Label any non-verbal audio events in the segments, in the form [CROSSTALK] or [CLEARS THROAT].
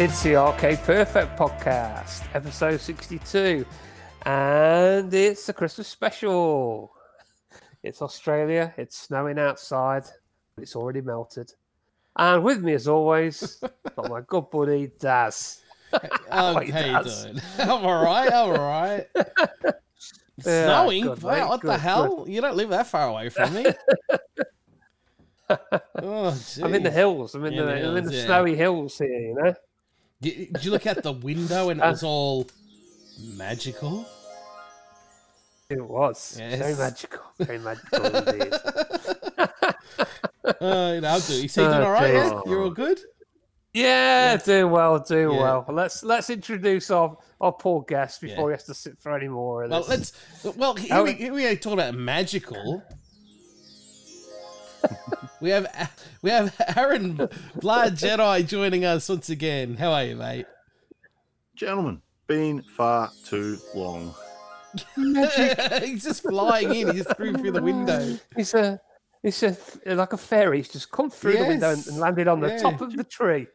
It's the Arcade Perfect podcast, episode 62, and it's a Christmas special. It's Australia, it's snowing outside, but it's already melted. And with me, as always, [LAUGHS] got my good buddy Daz. Oh, How you doing? [LAUGHS] I'm all right. I'm all right. [LAUGHS] Yeah, Snowing? good, Wow, what the good, hell? You don't live that far away from me. oh, I'm in the hills. I'm in the, the I'm in the yeah. snowy hills here, you know? Did, did you look out the window and it was all magical? It was. Very Yes. magical. Very magical indeed. Uh, [LAUGHS] you know. You say you Oh, doing all right? Yeah? You're all good? Yeah, doing well, doing Yeah. well. Let's let's introduce our, our poor guest before Yeah. he has to sit for any more Well, let's. Well, here, we, here we are talking about magical. [LAUGHS] we have we have Aaron Blood Jedi joining us once again. How are you, mate? Gentlemen, been far too long. [LAUGHS] he's just flying in. He just threw through the window. He's a he's a like a fairy. He's just come through the window and, and landed on the Yeah. top of the tree.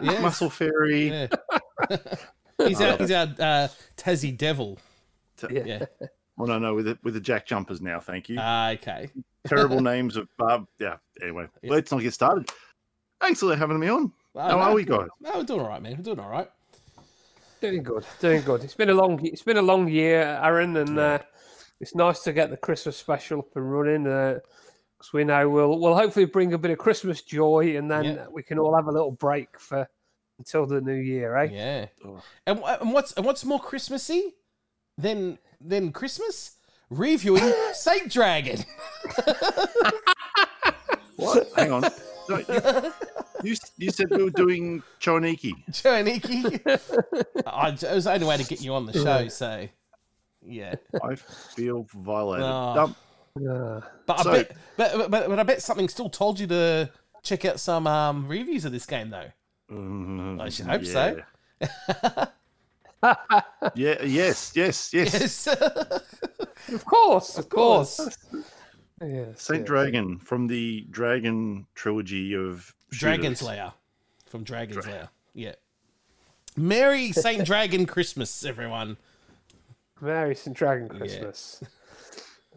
Yeah, Muscle Fairy. yeah. he's our he's our uh, Tassie Devil. Yeah. Yeah. Well, no, no, with the, with the Jack Jumpers now. Thank you. Ah, okay. Terrible names of Bob. Yeah. Anyway, Yeah. let's not get started. Thanks for having me on. How are we, guys? No, we're doing all right, man. We're doing all right. Doing good, doing good. It's been a long it's been a long year, Aaron, and uh, it's nice to get the Christmas special up and running. Because we know we'll we'll hopefully bring a bit of Christmas joy, and then Yeah. we can all have a little break for until the new year, eh? Yeah. Oh. And, and what's and what's more Christmassy than than Christmas? Reviewing [LAUGHS] Saint Dragon. What? Hang on. No, you, you, you said we were doing Choniki. Choniki. [LAUGHS] I, it was the only way to get you on the show, so yeah. I feel violated. Oh. Um, But So- I bet, but, but but I bet something still told you to check out some um, reviews of this game, though. mm, I should hope so. yeah. [LAUGHS] Yeah, yes, yes, yes. Yes. Of course, of course. course. Yes, Saint yes. Dragon from the Dragon trilogy of Dragon's shooters. Lair. From Dragon's Lair. Yeah. Merry Saint Dragon Christmas, everyone. Merry St. Dragon Christmas.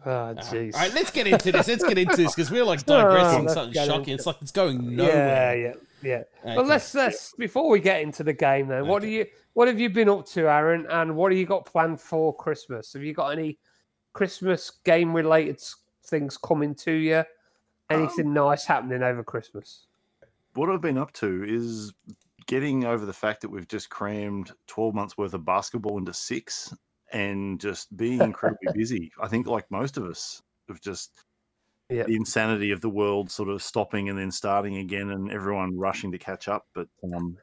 Oh, All jeez. right, let's get into this. Let's get into this because we're like [LAUGHS] oh, digressing Oh, something shocking. into It's like it's going nowhere. yeah, yeah. Okay. Well, let's let's before we get into the game, then. What do you what have you been up to, Aaron? And what have you got planned for Christmas? Have you got any Christmas game related things coming to you? Anything Um, nice happening over Christmas? what I've been up to is getting over the fact that we've just crammed 12 months worth of basketball into six and just being incredibly [LAUGHS] busy. I think, like most of us, have just Yeah. the insanity of the world sort of stopping and then starting again and everyone rushing to catch up. But um,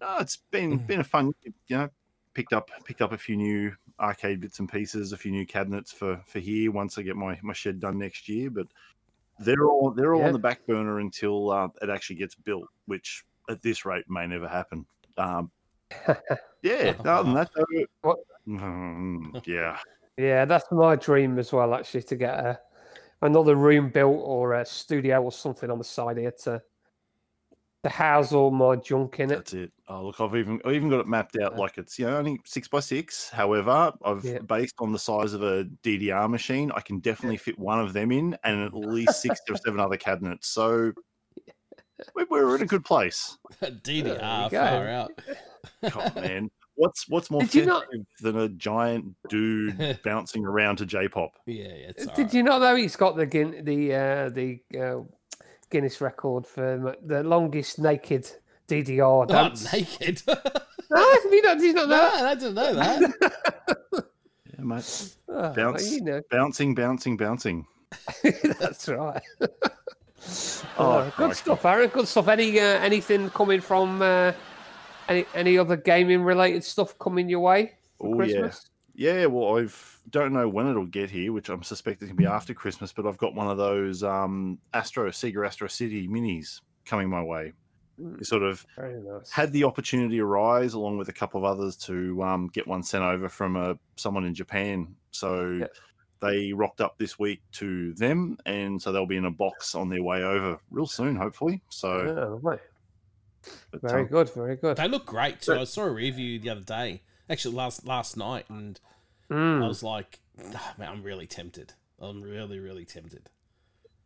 no, it's been Mm. been a fun, you know, picked up picked up a few new arcade bits and pieces, a few new cabinets for for here once I get my my shed done next year. But they're all they're all Yeah. on the back burner until uh, it actually gets built, which at this rate may never happen. Um, [LAUGHS] yeah, other than that, though, [LAUGHS] What- Mm, yeah, Yeah, that's my dream as well. Actually, to get a another room built or a studio or something on the side here to to house all my junk in it. That's it. Oh, look, I've even I've even got it mapped out like it's you know only six by six. However, I've Yeah. based on the size of a DDR machine, I can definitely fit one of them in, and at least six or seven other cabinets. So [LAUGHS] we're, we're in a good place. [LAUGHS] DDR, go. far out. God, [LAUGHS] man, what's what's more Did you not- than a giant dude bouncing around to J-pop? Yeah, yeah. It's Did alright. you not know he's got the Guin- the uh, the uh, Guinness record for the longest naked DDR Oh, [LAUGHS] dance? naked. [LAUGHS] No, have you not, did you not no, know that? I didn't know that. [LAUGHS] Yeah, mate. Oh, Bounce. you know, Bouncing, bouncing, bouncing. that's right. Oh, Oh, good crikey. stuff, Aaron. Good stuff. Any uh, anything coming from uh, any any other gaming related stuff coming your way for Oh. Christmas? Yeah, well, I've don't know when it'll get here, which I'm suspecting can be after Christmas. But I've got one of those um, Astro Sega Astro City minis coming my way. Mm, sort of nice. had the opportunity arise, along with a couple of others, to um, get one sent over from uh, someone in Japan. So Yep. they rocked up this week to them, and so they'll be in a box on their way over real soon, hopefully. So right. But, Very um, good, very good. They look great too. I saw a review the other day, actually last last night, and I Mm, was like, "Ah, man, I'm really tempted. I'm really, really tempted.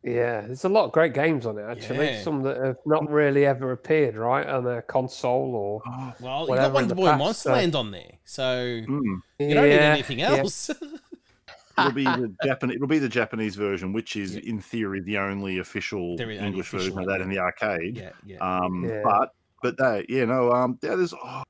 yeah, there's a lot of great games on it actually. Yeah. Some that have not really ever appeared, right, on a console or oh, Well, you got Wonder Boy past, Monster so- Land on there, so mm. you don't need Yeah, anything yeah. else. [LAUGHS] It'll be the Japanese. It'll be the Japanese version, which is Yeah. in theory the only official There is only English official version of that in the arcade. yeah, yeah. Um, Yeah. but but that yeah no um yeah there's oh, like,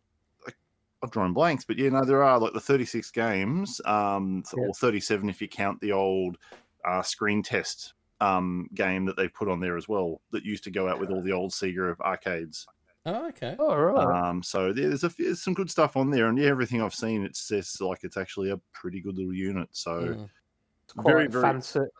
I've drawn blanks, but yeah no there are like the 36 games um th- Yeah. or 37 if you count the old uh, screen test um game that they put on there as well that used to go out with all the old Sega arcades. oh, okay. Oh, right. Um, so there's a few- there's some good stuff on there, and yeah, everything I've seen, it says like it's actually a pretty good little unit. So Mm. it's quite very, very- fan, ser-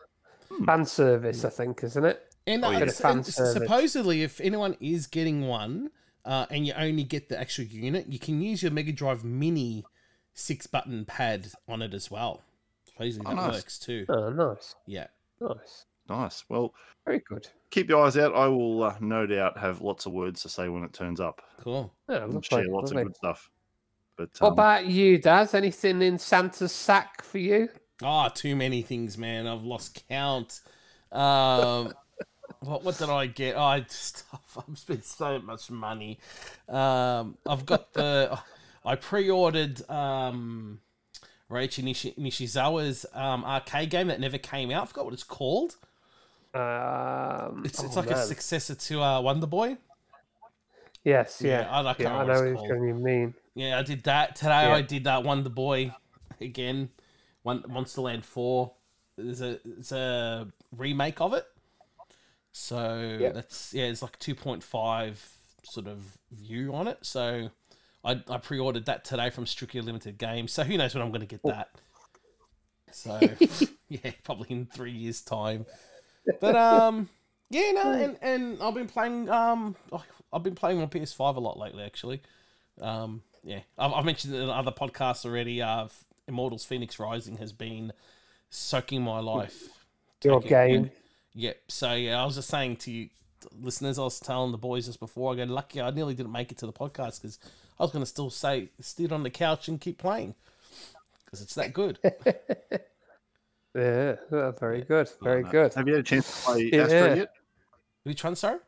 Hmm. fan service, I think, isn't it? And Oh, uh, yeah. s- Fan and service. supposedly, if anyone is getting one, uh, and you only get the actual unit, you can use your Mega Drive Mini six button pad on it as well. Supposedly Oh, that nice. works too. Oh, nice, Yeah. nice, nice. Well, very good. keep your eyes out. I will uh, no doubt have lots of words to say when it turns up. Cool. Yeah, and lovely, share lots of good stuff. But What um, about you, Daz? Anything in Santa's sack for you? Ah, too many things, man. I've lost count. [LAUGHS] Um, what what did I get? Oh, I just [LAUGHS] I've spent so much money. Um, I've got the I pre-ordered um, Ryuichi Nishi, Nishizawa's um, arcade game that never came out. I forgot what it's called. Um, It's it's oh, like a successor to uh, Wonder Boy. Yes, Yeah, yeah, I- I can't yeah, I know what it's which called. you mean. Yeah, I did that today. Yeah. I did uh, Wonder Boy again. One Monsterland Four. There's a it's a remake of it. So that's yeah, it's like two point five sort of view on it. So I I pre-ordered that today from Strictly Limited Games. So who knows when I'm going to get that. So [LAUGHS] yeah, probably in three years' time. But um, yeah, no, and and I've been playing um, I've been playing on PS5 a lot lately, actually. Um, yeah, I've, I've mentioned it in other podcasts already. Uh, Immortals: Fenyx Rising has been soaking my life. Your Taking- game. Yep. So yeah, I was just saying to you, listeners, I was telling the boys just before. I go, lucky I nearly didn't make it to the podcast because I was going to still say sit on the couch and keep playing because it's that good. [LAUGHS] Yeah, oh, very good, very uh, good. Have you had a chance to play Yeah. Astro yet? Which one, sorry?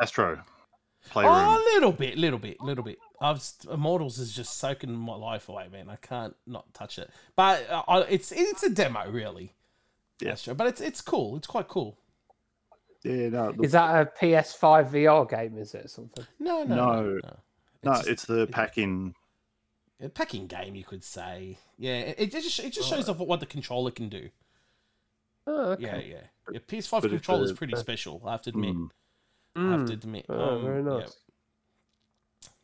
Astro Playroom. Oh, a little bit, little bit, little bit. I've s- Immortals is just soaking my life away, man. I can't not touch it. But uh, I- it's it's a demo, really. Yeah. That's. But it's it's cool. It's quite cool. yeah, no, look, Is that a PS5 VR game? Is it something? No, no, no. No. no. no, just it's the pack-in. a pack-in game, you could say. Yeah, it, it just it just shows off what the controller can do. Oh, okay. Yeah, yeah. yeah PS5 But controller is a- pretty special. I have to admit. Mm, I have to admit. Oh, Um, very yeah. nice.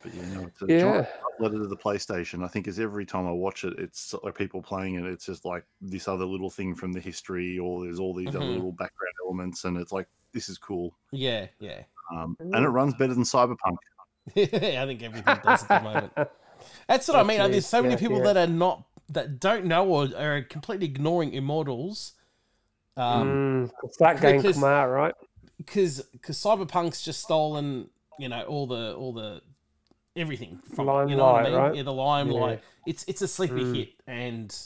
But yeah, no, it's a Yeah. giant letter to the PlayStation. I think is every time I watch it, it's like people playing it. It's just like this other little thing from the history, or there's all these other Mhm. little background elements, and it's like this is cool. Yeah, yeah. Um, and it runs better than Cyberpunk. [LAUGHS] I think everything does at the moment. That's what I mean. Like, there's so many people yeah. that are not that don't know or are completely ignoring Immortals. Um, Mm, 'cause that game because- come out right. because because Cyberpunk's just stolen, you know, all the all the everything from it, you know what I mean? right? Yeah, the limelight. Yeah. It's it's a sleeper Mm. hit, and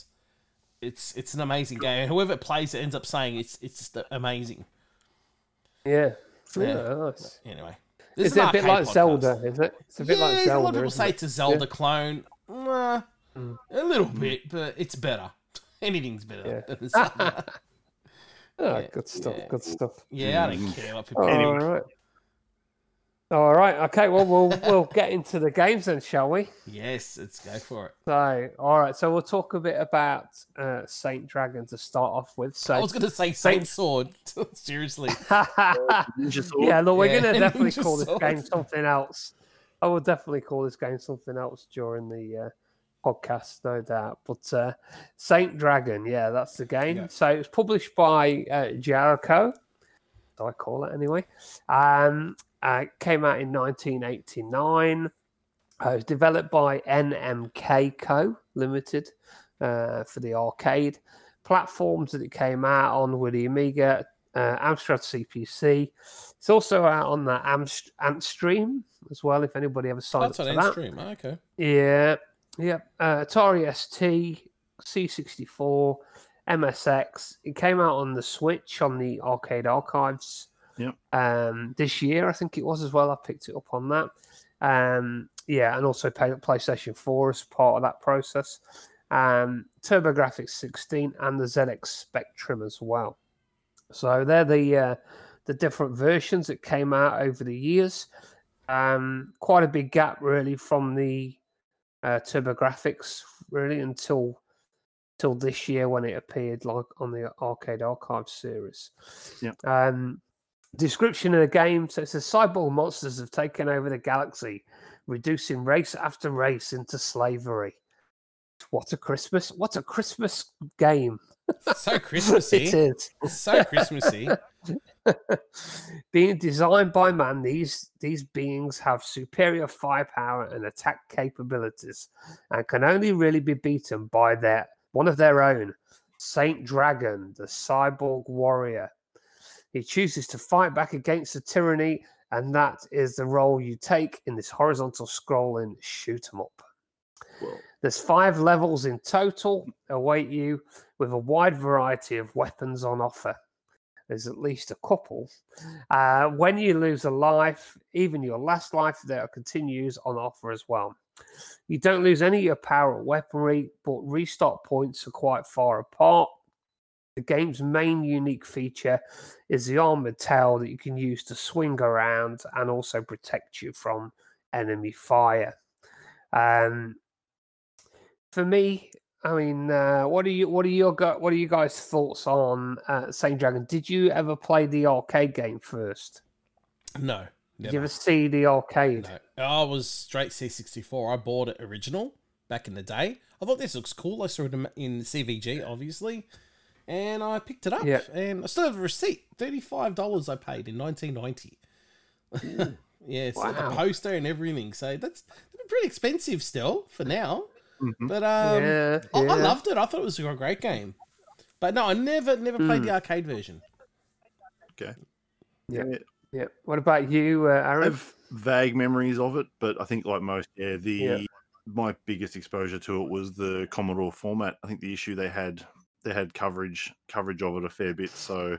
it's it's an amazing game. And whoever plays it ends up saying it's it's just amazing. Yeah. Yeah. Yeah, nice. Anyway, this Is it a bit like podcast. Zelda? Is it? It's a bit yeah, like a Zelda. lot of people say it? it's a Zelda clone. Mwah, Mm. A little bit, but it's better. [LAUGHS] Anything's better Yeah. than [LAUGHS] Zelda. Oh, Yeah, good stuff. Good stuff. yeah, I don't care what people. All Anyway. right. All right. Okay. Well, we'll we'll get into the games then, shall we? Yes, let's go for it. So, all right. So we'll talk a bit about uh, Saint Dragon to start off with. So, I was going to say Saint Sword. [LAUGHS] Seriously. [LAUGHS] Yeah, look, we're Yeah. gonna [LAUGHS] definitely Ninja call this Sword. game something else. I will definitely call this game something else during the uh, podcast, no doubt. But uh, Saint Dragon, yeah, that's the game. Yeah. So it was published by uh, Jericho, so I call it anyway. Um, uh, it came out in 1989. Uh, it was developed by NMK Co. Limited uh, for the arcade. Platforms that it came out on were the Amiga uh, Amstrad CPC. It's also out on the Amst- Antstream as well. If anybody ever signed That's up on to that. stream. okay. Yeah, yeah. Uh, Atari ST, C64, MSX. It came out on the Switch on the Arcade Archives. Yep. Um, this year, I think it was as well. I picked it up on that. Um, yeah, and also PlayStation 4 as part of that process. Um, TurboGrafx 16 and the ZX Spectrum as well. So they're the uh, the different versions that came out over the years. Um, quite a big gap, really, from the uh, TurboGrafx really until till this year when it appeared like on the Arcade Archive series. Yep. Um, description of the game: so it says cyborg monsters have taken over the galaxy, reducing race after race into slavery. What a Christmas! What a Christmas game! So [LAUGHS] it Christmassy. is. so Christmassy. [LAUGHS] Being designed by man, these these beings have superior firepower and attack capabilities, and can only really be beaten by their one of their own, Saint Dragon, the cyborg warrior. He chooses to fight back against the tyranny, and that is the role you take in this horizontal scrolling shoot 'em up. Well, There's five levels in total await you with a wide variety of weapons on offer. There's at least a couple. Uh, when you lose a life, even your last life, there continues on offer as well. You don't lose any of your power or weaponry, but restart points are quite far apart. The game's main unique feature is the armored tail that you can use to swing around and also protect you from enemy fire. Um, for me, I mean, uh, what are you? What are your what are you guys' thoughts on uh, Saint Dragon? Did you ever play the arcade game first? No. Did you ever see the arcade? No. I was straight C64. I bought it original back in the day. I thought this looks cool. I saw it in- in CVG, obviously. And I picked it up. Yeah. And I still have a receipt. $35 I paid in 1990. [LAUGHS] yeah, it's Wow. the poster and everything. So that's pretty expensive still for now. mhm. But um, yeah, I, I loved it. I thought it was a great game. But no, I never never played Hmm. the arcade version. Okay. Yeah. Yeah, Yeah. What about you, uh, I have vague memories of it, but I think like most, yeah, the Yeah. my biggest exposure to it was the Commodore format. I think the issue they had they had coverage coverage of it a fair bit, so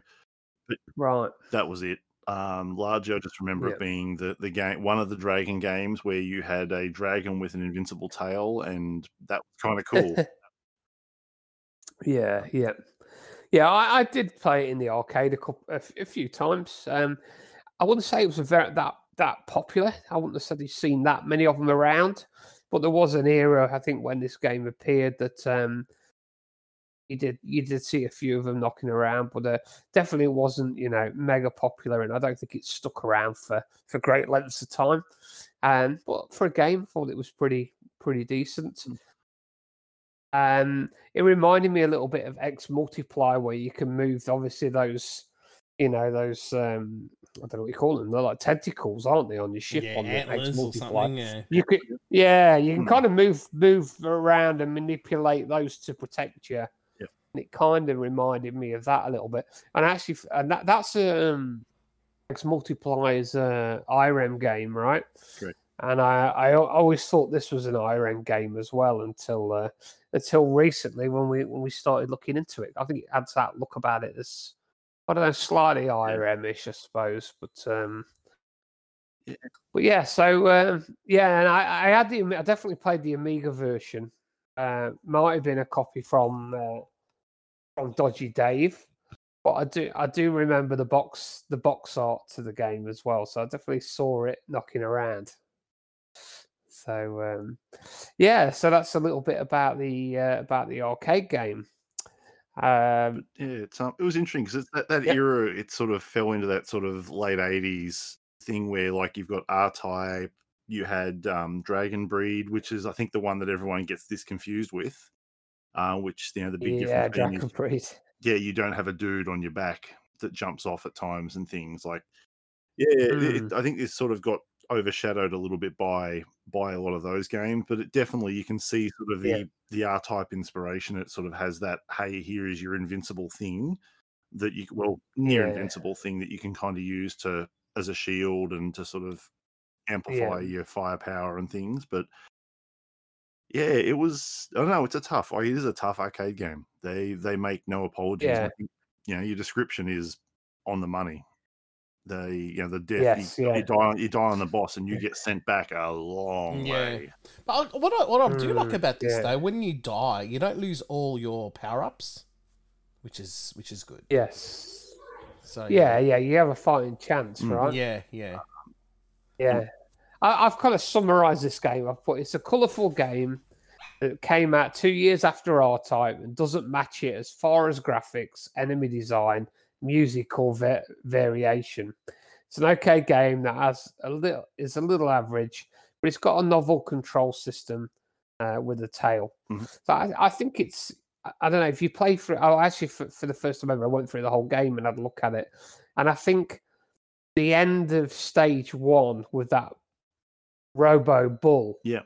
Right. that was it. Um, largely, I just remember Yeah. it being the the game, one of the dragon games where you had a dragon with an invincible tail, and that was kind of cool. [LAUGHS] yeah, yeah, yeah. I, I did play it in the arcade a couple, a, a few times. Um, I wouldn't say it was a very that that popular. I wouldn't have said you've seen that many of them around, but there was an era I think when this game appeared that um, you did you did see a few of them knocking around, but uh, definitely wasn't you know mega popular, and I don't think it stuck around for for great lengths of time. Um, but for a game, I thought it was pretty pretty decent. Um, it reminded me a little bit of X Multiply, where you can move obviously those, you know, those um, I don't know what you call them. They're like tentacles, aren't they, on your ship yeah, on the X Multiply? Yeah. You could, yeah, you can Hmm. kind of move move around and manipulate those to protect you. It kind of reminded me of that a little bit. And actually, and that that's um, X Multiply is a IREM game, right? Correct. And I, I always thought this was an IREM game as well until uh, until recently when we when we started looking into it. I think it had that look about it as I don't know, slightly IREM-ish, I suppose, but um, Yeah. but yeah. So um, yeah, and I, I had the I definitely played the Amiga version. Uh, might have been a copy from uh, from Dodgy Dave, but I do I do remember the box the box art to the game as well. So I definitely saw it knocking around. So um, yeah, so that's a little bit about the uh, about the arcade game. Um, Yeah, it's um, it was interesting because that that Yep. era it sort of fell into that sort of late eighties thing where like you've got R Type, you had um, Dragon Breed, which is I think the one that everyone gets this confused with. Uh, which you know the big yeah, difference is, Breed. yeah, you don't have a dude on your back that jumps off at times and things like. Yeah, it, it- I think this sort of got overshadowed a little bit by by a lot of those games, but it definitely you can see sort of the Yeah. the R type inspiration. It sort of has that hey, here is your invincible thing, that you well near Yeah. invincible thing that you can kind of use to as a shield and to sort of amplify your firepower and things. But yeah, it was. I don't know. It's a tough. Like, it is a tough arcade game. They they make no apologies. Yeah. think, you know, your description is on the money. They, you know, the death. Yes, you, yeah. you die. on- You die on the boss, and you get sent back a long Yeah. way. But what I, what I do like Mm, about this yeah. though, when you die, you don't lose all your power ups, which is which is good. Yes. So Yeah, yeah, you have a fighting chance, Mm. right? yeah, yeah. Yeah. I, I've kind of summarized this game. I've put it's a colourful game that came out two years after R Type and doesn't match it as far as graphics, enemy design, music, or va- variation. It's an okay game that has a little is a little average, but it's got a novel control system uh, with a tail. Mhm. So I, I think it's I- I don't know if you play through. Oh, actually, for, for the first time ever, I went through the whole game and had a look at it, and I think the end of stage one with that Robo Bull, Yeah.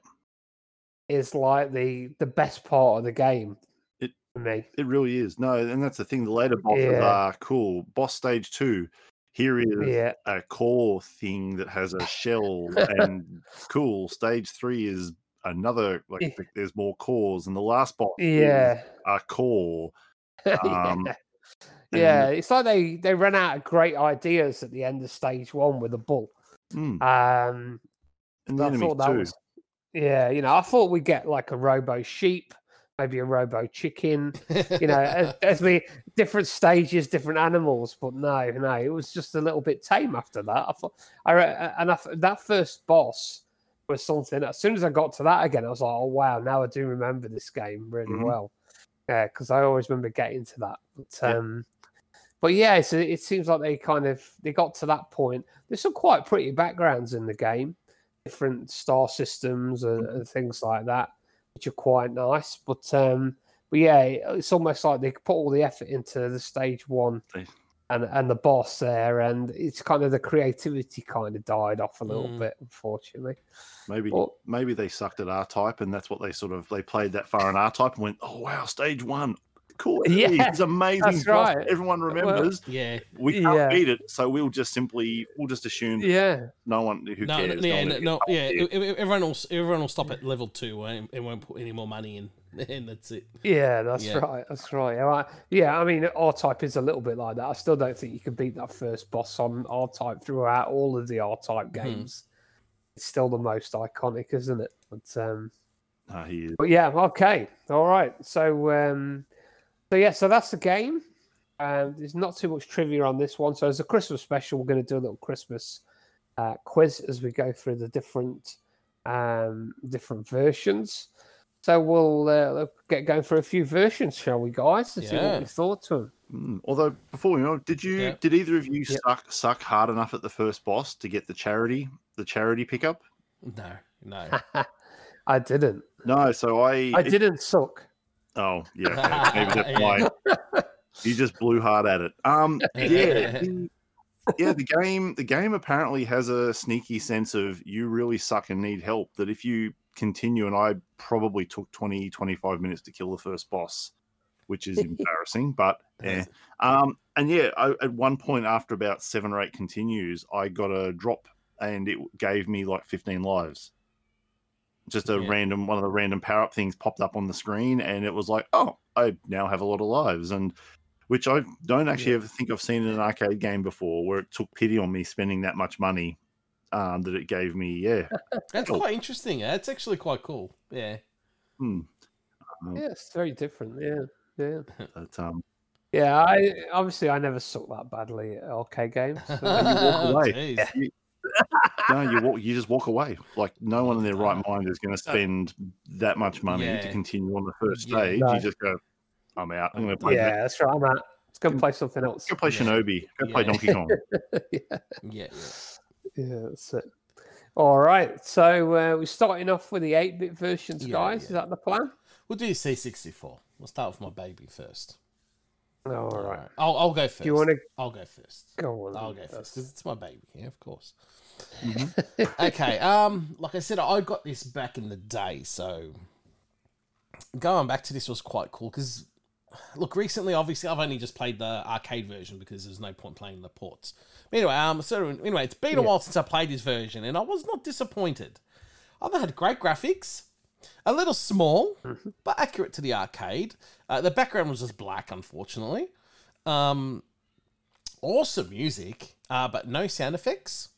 is like the the best part of the game It- for me. It really is. No, and that's the thing. The later bosses Yeah. are cool. Boss stage two. Here is Yeah, a core thing that has a shell and [LAUGHS] cool. Stage three is another like Yeah. there's more cores, and the last boss yeah, a core. Um, [LAUGHS] yeah. Yeah, it's like they they ran out of great ideas at the end of stage one with a bull. Mm, Um, and the I enemies thought that too. was, yeah, you know, I thought we'd get like a robo sheep, maybe a robo chicken, you know, as, [LAUGHS] as we different stages, different animals. But no, no, it was just a little bit tame after that. I thought, I and I, th- that first boss was something. As soon as I got to that again, I was like, oh wow, now I do remember this game really Mhm. well. Yeah, because I always remember getting to that. But Yeah. um, but yeah, so it seems like they kind of they got to that point. There's some quite pretty backgrounds in the game, different star systems and, Mm-hmm. and things like that, which are quite nice. But um, but yeah, it's almost like they put all the effort into the stage one and and the boss there, and it's kind of the creativity kind of died off a little Mm. bit, unfortunately. Maybe Well- maybe they sucked at R type, and that's what they sort of they played that far in R type and went, oh wow, stage one, cool, [LAUGHS] Yeah, it's amazing. that's right. Everyone Well, remembers. yeah. we can't yeah. beat it, so we'll just simply we'll just assume Yeah, no one who No, cares. no, yeah, one no, no, get yeah. told. Everyone will everyone will stop at level two and, and won't put any more money in, [LAUGHS] and that's it. yeah, that's Yeah. right. That's right. Yeah, I- yeah, I mean, R type is a little bit like that. I still don't think you can beat that first boss on R type throughout all of the R type Mhm. games. It's still the most iconic, isn't it? But um, No, he is. But yeah, okay, all right. So, um, so yeah, so that's the game. Um, there's not too much trivia on this one. So, as a Christmas special, we're going to do a little Christmas uh, quiz as we go through the different um, different versions. So we'll uh, get going for a few versions, shall we, guys? To see Yeah. what we thought to them. Mm, Although before we know, did you Yeah. did either of you Yep. suck suck hard enough at the first boss to get the charity the charity pickup? No, no. [LAUGHS] I didn't. No, so I I it- didn't suck. Oh yeah, maybe that's [LAUGHS] why you just blew hard at it. Um, [LAUGHS] yeah, the, yeah. The game, the game apparently has a sneaky sense of you really suck and need help. That if you continue, and I probably took 20, 25 minutes to kill the first boss, which is [LAUGHS] embarrassing, but yeah. Um, and yeah, I, at one point after about seven or eight continues, I got a drop, and it gave me like fifteen lives. Just a Yeah. random one of the random power up things popped up on the screen, and it was like, oh, I now have a lot of lives, and which I don't actually ever think I've seen in an arcade game before, where it took pity on me spending that much money um, that it gave me. Yeah, [LAUGHS] That's Oh. quite interesting. That's actually quite cool. Yeah. Hmm. Yeah, it's very different. Yeah, yeah, [LAUGHS] But, um, yeah. I obviously I never sucked that badly at arcade games. so- walk [LAUGHS] away. You, [LAUGHS] no, you walk, you just walk away. Like no one in their right mind is going to spend that much money to continue on the first Yeah. stage. No. You just go, I'm out. I'm going to play. yeah, that's right. I'm out. Let's go play something else. Go play Yeah. Shinobi. Go play Donkey Kong. [LAUGHS] yeah, Yeah, yeah. yeah, that's it. All right, so uh, we're starting off with the 8-bit versions, Yeah, guys. yeah. Is that the plan? We'll do C64. We'll start with my baby first. All right. I'll, I'll go first. Do you want to I'll go first. go on? I'll go first because it's my baby. Yeah, of course. Mm-hmm. okay. Um, like I said, I got this back in the day, so going back to this was quite cool because look, recently, obviously, I've only just played the arcade version because there's no point playing the ports. But anyway, um, so anyway, it's been a while since I played this version, and I was not disappointed. I've had great graphics, a little small, Mm-hmm. but accurate to the arcade. Uh, the background was just black, unfortunately. Um, awesome music, uh, but no sound effects.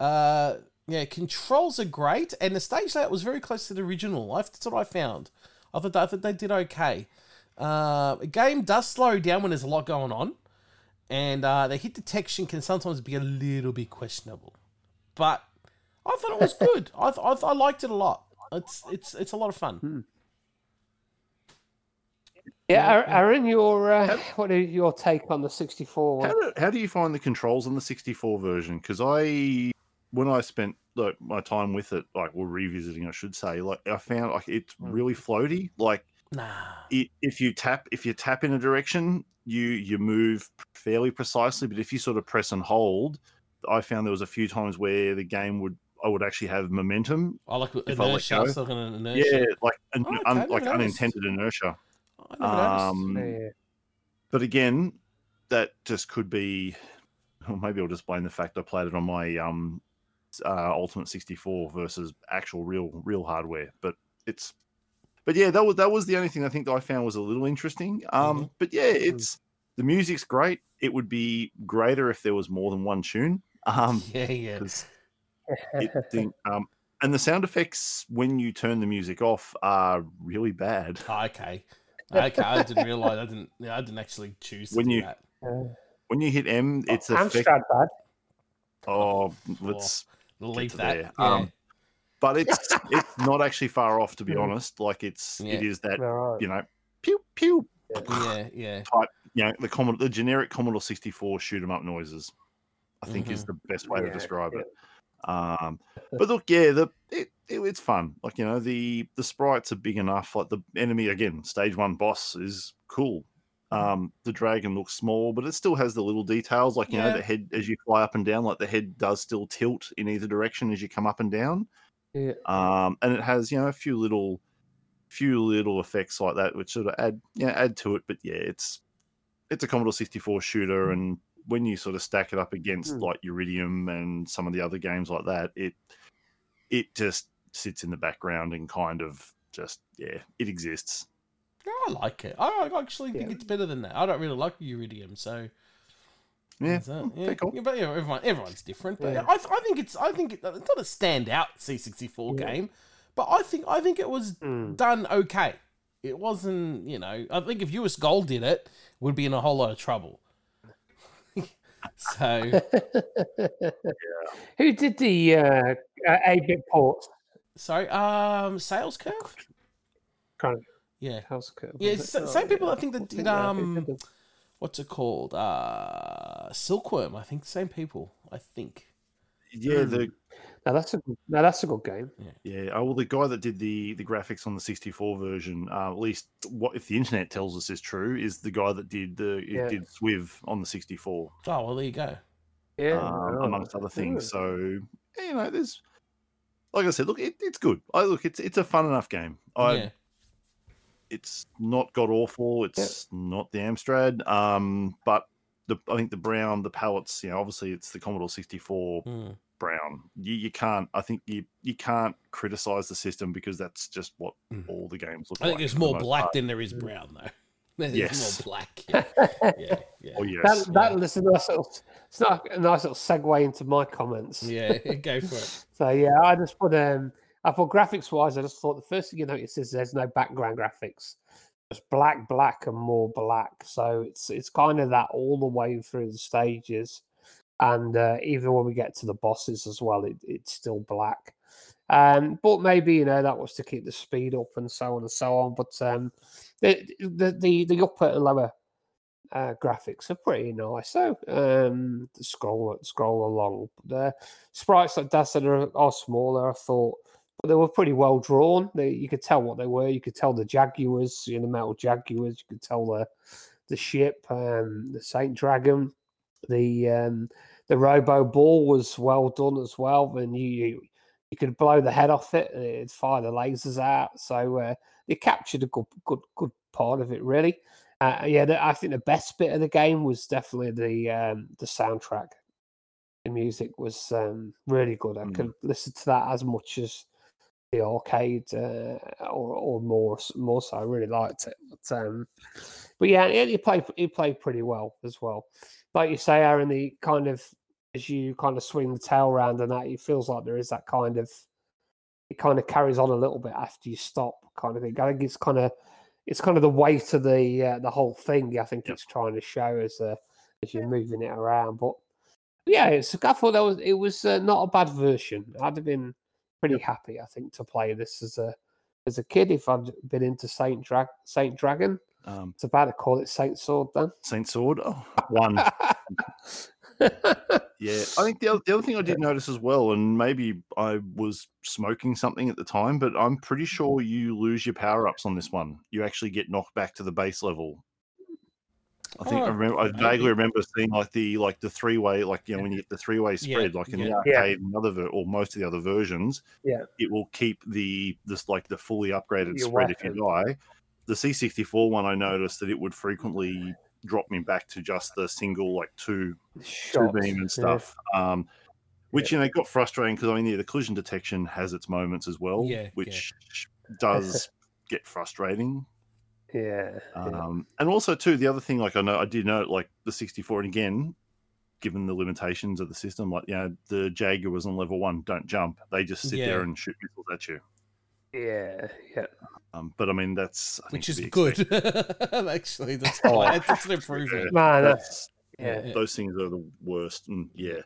Uh, yeah, controls are great, and the stage layout was very close to the original. That's what I found. I thought, I thought they did okay. Uh, a game does slow down when there's a lot going on, and uh, the hit detection can sometimes be a little bit questionable. But I thought it was [LAUGHS] good. I, th- I, th- I liked it a lot. It's it's it's a lot of fun. Yeah, Aaron, Aaron, your uh, [LAUGHS] what is your take on the 64? How do, how do you find the controls on the 64 version? Because I, when I spent like my time with it, like we're revisiting, I should say, like I found like it's really floaty. Like Nah. it, if you tap, if you tap in a direction, you you move fairly precisely. But if you sort of press and hold, I found there was a few times where the game would I would actually have momentum. I like If I let inertia. go. Stuff in inertia. Yeah, like un, Oh, un- like noticed. unintended inertia. I noticed. Um, Yeah. but again, that just could be, [LAUGHS] or maybe I'll just blame the fact I played it on my um, uh, Ultimate 64 versus actual real real hardware. But it's, but yeah, that was that was the only thing I think that I found was a little interesting. Um, Mhm. but yeah, it's the music's great. It would be greater if there was more than one tune. Um, [LAUGHS] yeah, yeah. 'cause [LAUGHS] it think um, and the sound effects when you turn the music off are really bad. Oh, okay. Okay, I didn't realize. I didn't. Yeah, I didn't actually choose to When do you- that. When you hit M, it's effect- Amstrad bad. Oh, let's We'll get leave that. there. Yeah. Um, but it's [LAUGHS] it's not actually far off to be honest. Like it's Yeah. it is that All right. you know pew pew yeah, yeah. type you know the Commodore the generic Commodore sixty four shoot 'em up noises. I think is Mhm. the best way to describe yeah. it. Um, [LAUGHS] but look, yeah, the it, it, it's fun. Like you know the the sprites are big enough. Like the enemy again, stage one boss is cool. Um, the dragon looks small, but it still has the little details. Like you know the head as you fly up and down, like the head does still tilt in either direction as you come up and down. Yeah. um, and it has you know a few little few little effects like that which sort of add yeah add to it but yeah it's it's a commodore 64 shooter and when you sort of stack it up against Mm. like uridium and some of the other games like that it it just sits in the background and kind of just yeah it exists I like it. I actually think Yeah. it's better than that. I don't really like Uridium, so yeah, yeah. cool. yeah, but yeah, everyone everyone's different. But Yeah. I, th- I think it's I think it, it's not a standout C64 game, but I think I think it was Mm. done okay. It wasn't, you know, I think if US Gold did it, would be in a whole lot of trouble. [LAUGHS] so [LAUGHS] Who did the uh, uh, 8-bit ports? sorry, um, sales curve. Kind of Yeah, house curve. yeah, was it's it? the Oh, same people. yeah. I think that did think, who um, what's it called? Uh, Silkworm. I think same people. I think. yeah Mm. the No, that's a good, no, that's a good game. yeah yeah. oh well the guy that did the the graphics on the 64 version uh, at least what if the internet tells us is true is the guy that did the it Yeah. did swiv on the 64 Oh well, there you go. Yeah, um, amongst other things. yeah. So you know, there's like I said, look, it, it's good. I look, it's it's a fun enough game. I yeah, it's not god awful. It's not the Amstrad, um, but the I think the brown, the palettes, you know, obviously it's the Commodore 64 Mm. brown. You you can't. I think you you can't criticize the system because that's just what Mm. all the games look I like. think there's more black part. than there is brown, though. [LAUGHS] There's Yes. more black. Yeah, [LAUGHS] yeah, yeah. Oh yes, That, that is a nice little, it's not a nice little segue into my comments. yeah. [LAUGHS] Go for it. So yeah, I just put um, I thought graphics wise, I just thought the first thing you notice is there's no background graphics, just black, black, and more black. So it's it's kind of that all the way through the stages, and uh, even when we get to the bosses as well, it, it's still black. Um, but maybe you know that was to keep the speed up and so on and so on. But um, the the the, the upper and lower uh, graphics are pretty nice. So um, scroll scroll along. The sprites like Dad are, are smaller. I thought, they were pretty well drawn. They, you could tell what they were. You could tell the Jaguars, you know, metal Jaguars. You could tell the the ship, um, the Saint Dragon, the um, the Robo Bull was well done as well. And you you, you could blow the head off it. and It'd fire the lasers out. So uh, they captured a good good good part of it really. Uh, yeah, the, I think the best bit of the game was definitely the um, the soundtrack. The music was um, really good. I Mm. could listen to that as much as the arcade uh, or, or more more so. I really liked it. But, um, but yeah, yeah, he played he played pretty well as well. Like you say, Aaron, the kind of as you kind of swing the tail round and that, it feels like there is that kind of it kind of carries on a little bit after you stop, kind of thing. I think it's kind of it's kind of the weight of the uh, the whole thing. I think Yep. it's trying to show as uh, as you're moving it around. But yeah, it's I thought that was it was uh, not a bad version. I'd have been pretty happy, I think, to play this as a as a kid if I'd been into Saint Drag Saint Dragon. Um, It's about to call it Saint Sword then. Saint Sword, oh, one. [LAUGHS] Yeah, I think the other, the other thing I did notice as well, and maybe I was smoking something at the time, but I'm pretty sure you lose your power ups on this one. You actually get knocked back to the base level. I think I Oh, remember. I vaguely remember seeing like the like the three way, like you know, when you get the three way Yeah, spread, like in yeah. the Yeah. and other ver- or most of the other versions. Yeah. it will keep the this like the fully upgraded Your spread if you weapon. die. The C64 one, I noticed that it would frequently drop me back to just the single like two two beam and yeah. stuff. Um, which you know got frustrating because I mean yeah, the collision detection has its moments as well, Yeah, yeah. which does [LAUGHS] get frustrating. Yeah, yeah. Um, and also too, the other thing, like I know I did note, like the 64, and again, given the limitations of the system, like you know, the Jaguar was on level one, don't jump. They just sit there and shoot missiles at you. yeah, yeah. Um, but I mean, that's I think, which is good. [LAUGHS] Actually, that's Oh. quite, [LAUGHS] that's an improvement. Man, That's, yeah. Yeah. those things are the worst, and yeah,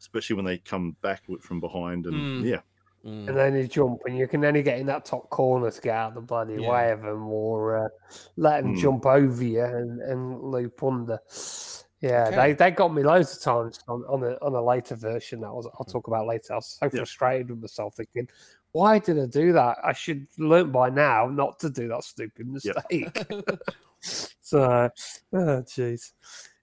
especially when they come back from behind, and Mm. yeah, Mm. and then you jump, and you can only get in that top corner to get out the bloody Yeah. way of them, or uh, let them Hmm. jump over you and, and loop under. Yeah, Okay. they, they got me loads of times on, on a on a later version that was I'll talk about later. I was so Yeah. frustrated with myself, thinking, why did I do that? I should learn by now not to do that stupid [LAUGHS] mistake. [LAUGHS] So, oh jeez.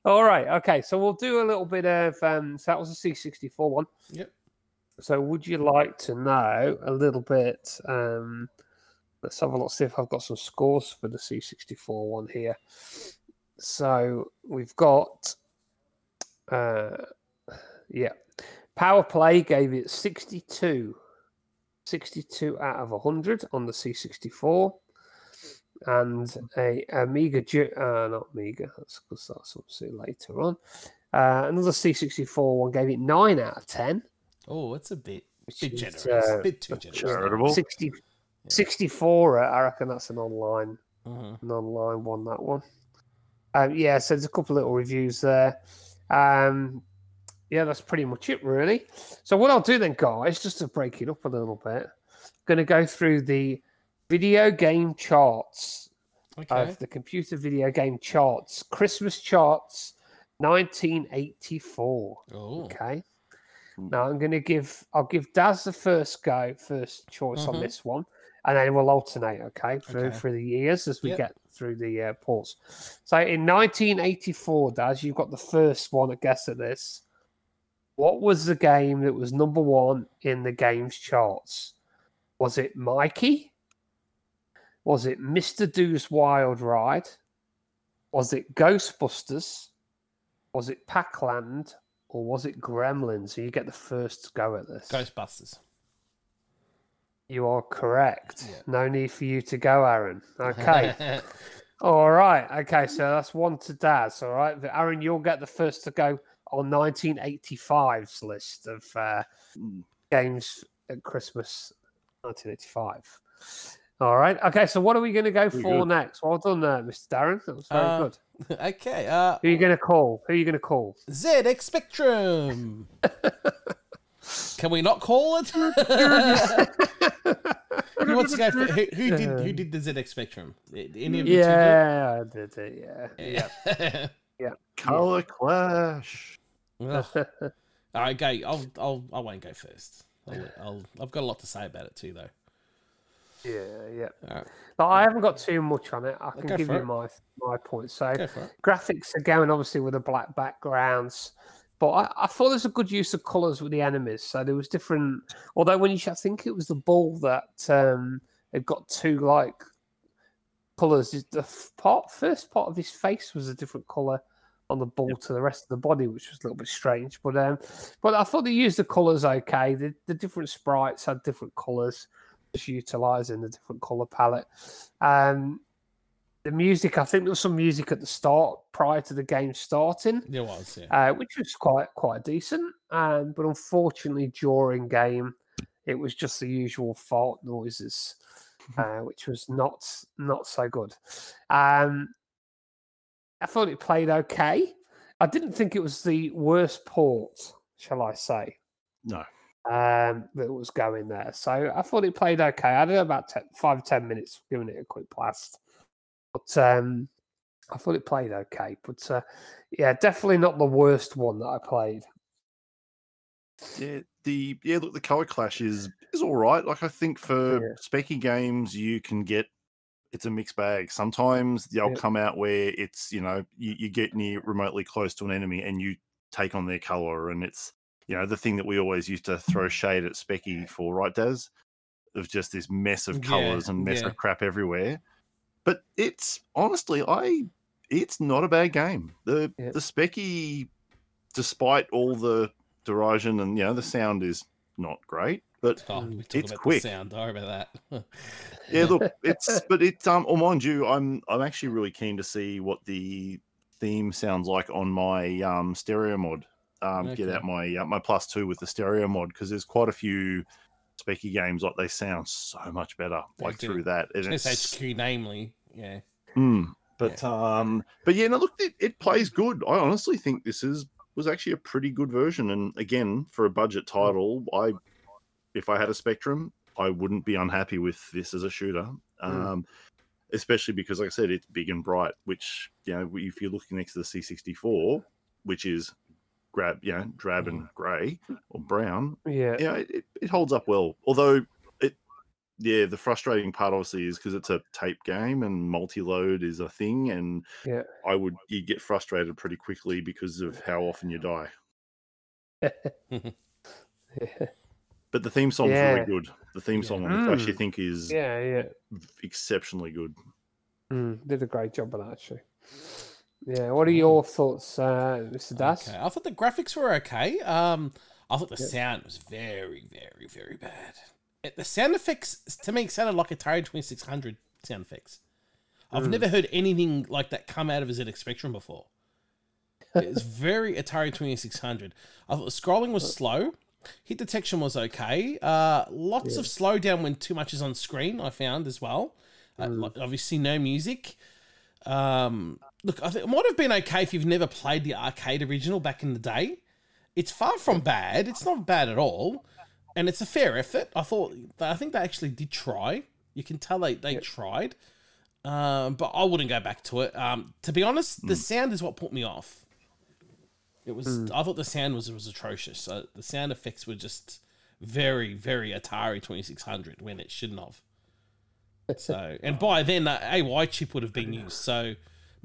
All right, okay. So we'll do a little bit of. Um, so that was a C sixty four one. Yep. So would you like to know a little bit? Um, let's have a look. See if I've got some scores for the C sixty four one here. So we've got. Uh, yeah, Power Play gave it 62, 62 out of 100 on the C64 and a Amiga, uh, not Amiga, that's because that's obviously later on. Uh, another C64 one gave it 9 out of 10. Oh, it's a bit, bit is, generous, uh, bit too generous. charitable. 60, 64, uh, I reckon that's an online Mhm. an online one. That one. Um, yeah, so there's a couple little reviews there. Um, yeah, that's pretty much it, really. So what I'll do then, guys, just to break it up a little bit, going to go through the video game charts Okay. of the computer video game charts, Christmas charts, 1984. oh, Okay. Now I'm going to give I'll give Daz the first go, first choice on Mhm. this one, and then we'll alternate. Okay, through Okay. through the years as we Yep. get through the uh, ports. So in 1984, Daz, you've got the first one. I guess at this. What was the game that was number one in the games charts? Was it Mikie? Was it Mr. Do's Wild Ride? Was it Ghostbusters? Was it Pac-Land? Or was it Gremlins? So you get the first go at this. Ghostbusters. You are correct. Yeah. No need for you to go, Aaron. Okay. [LAUGHS] all right. Okay. So that's one to Daz. All right. But Aaron, you'll get the first to go on 1985's list of uh, games at Christmas 1985. All right. Okay. So what are we going to go Very for good. next? Well done, there, Mr. Darren. That was very Uh, good. [LAUGHS] okay. Uh, Who are you going to call? Who are you going to call? ZX Spectrum. [LAUGHS] Can we not call it? [LAUGHS] who wants to go? For, who, who did who did the ZX Spectrum? Any of you Yeah, I did it. Yeah. two Yeah. do? Color Clash. Ugh. All right, go. I'll I'll I won't go first. I'll, I'll I've got a lot to say about it too, though. Yeah, yeah. Right, But I haven't got too much on it. I can Go give you it. my my points. So go for it. graphics are going obviously with the black backgrounds, but I, I thought there's a good use of colours with the enemies. So there was different. Although when you, I think it was the ball that um, it got two like colours. The part first part of his face was a different colour on the ball to the rest of the body, which was a little bit strange. But um, but I thought they used the colours okay. The the different sprites had different colours, just utilising the different colour palette. Um, the music, I think there was some music at the start prior to the game starting, There was, yeah. uh, which was quite quite decent. Um, but unfortunately, during game, it was just the usual fart noises, [LAUGHS] uh, which was not not so good. Um, I thought it played okay. I didn't think it was the worst port, shall I say, No. Um, that was going there. So I thought it played okay. I had about 10, five ten minutes giving it a quick blast, but um, I thought it played okay. But uh, yeah, definitely not the worst one that I played. Yeah, the yeah, look, the color clash is is all right. Like I think for Yeah. specky games, you can get it's a mixed bag. Sometimes they'll Yeah. come out where it's you know you, you get near remotely close to an enemy and you take on their color, and it's you know the thing that we always used to throw shade at specky for, right, Daz? Of just this mess of Yeah, colors and mess yeah. of crap everywhere. But it's honestly, I it's not a bad game. The Yeah. the specky, despite all the derision and you know the sound is not great, but Oh, it's about quick. the sound. Sorry about that. [LAUGHS] yeah, look, it's but it's um. Or mind you, I'm I'm actually really keen to see what the theme sounds like on my um stereo mod. Um, get out my uh, my plus two with the stereo mod because there's quite a few specky games like they sound so much better like through that. And it's, SHQ, namely, yeah. Mm, but um, but yeah, no, look, it, it plays good. I honestly think this is was actually a pretty good version. And again, for a budget title, I if I had a Spectrum, I wouldn't be unhappy with this as a shooter. Um, especially because, like I said, it's big and bright. Which you know, if you're looking next to the C64, which is grab, you know, drab and grey or brown, Yeah, yeah, it, it- it holds up well. Although it, yeah, the frustrating part obviously is because it's a tape game and multi-load is a thing, and Yeah. I would you get frustrated pretty quickly because of how often you die. [LAUGHS] [LAUGHS] But the theme song's Yeah. really good. The theme Yeah. song I actually Mm. think is yeah, yeah. exceptionally good. Mm, did a great job of that actually. Yeah. What are your thoughts, uh, Mr. Daz? Okay. I thought the graphics were okay. Um, I thought the Yep. sound was very, very, very bad. It, the sound effects to me sounded like Atari Twenty Six Hundred sound effects. I've Mm. never heard anything like that come out of a ZX Spectrum before. It's [LAUGHS] very Atari Twenty Six Hundred. I thought the scrolling was slow. Hit detection was okay. Uh, lots of slowdown when too much is on screen. I found as well. Uh, Mm. like, obviously, no music. Um, look, I think it might have been okay if you've never played the arcade original back in the day. It's far from bad. It's not bad at all, and it's a fair effort. I thought. I think they actually did try. You can tell they they tried, um, but I wouldn't go back to it. Um, to be honest, the sound is what put me off. It was. I thought the sound was was atrocious. So the sound effects were just very very Atari Twenty Six Hundred when it shouldn't have. So and by then the AY chip would have been used. So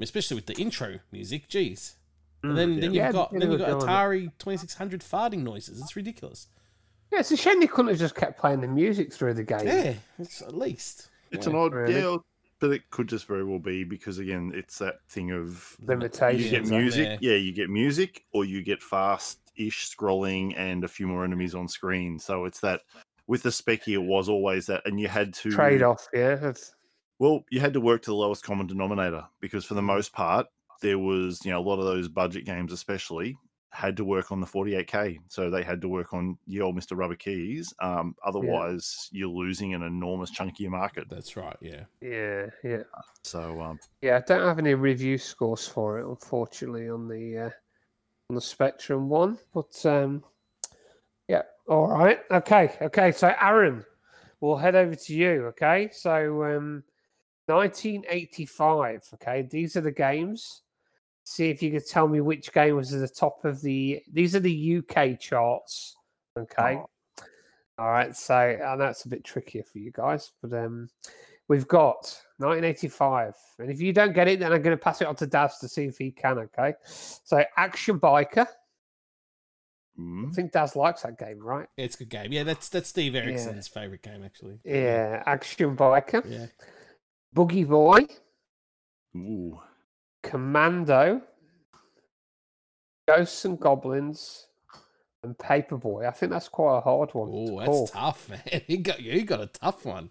especially with the intro music, geez. And mm, then, then you've Yeah, got then you've got Atari twenty six hundred farting noises. It's ridiculous. Yeah, it's a shame they couldn't have just kept playing the music through the game. Yeah, it's at least. It's Yeah. an odd, Really? yeah, but it could just very well be because again, it's that thing of limitations. you get music, yeah, you get music, or you get fast-ish scrolling and a few more enemies on screen. So it's that with the specky, it was always that, and you had to Trade off, yeah. That's- Well, you had to work to the lowest common denominator because for the Mm. most part, there was you know a lot of those budget games, especially had to work on the 48k, so they had to work on your old Mr. Rubber Keys. Um, otherwise, you're losing an enormous chunk of your market. That's right. Yeah. Yeah, yeah. So um, Yeah, I don't have any review scores for it, unfortunately, on the uh, on the Spectrum one. But um, yeah, all right, okay, okay. So Aaron, we'll head over to you. Okay, so um, 1985. Okay, these are the games. See if you could tell me which game was at the top of the. These are the UK charts. Okay. Oh. All right, so I know it's a bit trickier for you guys, but um, we've got 1985, and if you don't get it, then I'm going to pass it on to Daz to see if he can. Okay, so Action Biker. I mm, think Daz likes that game, right? It's a good game. Yeah, that's that's Steve Erickson's favorite game actually. Yeah, Action Biker, Yeah. Buggy Boy, Ooh. Commando, Ghosts and Goblins, and Paperboy. I think that's quite a hard one. Oh, to that's call. tough, [LAUGHS] man. You got you got a tough one.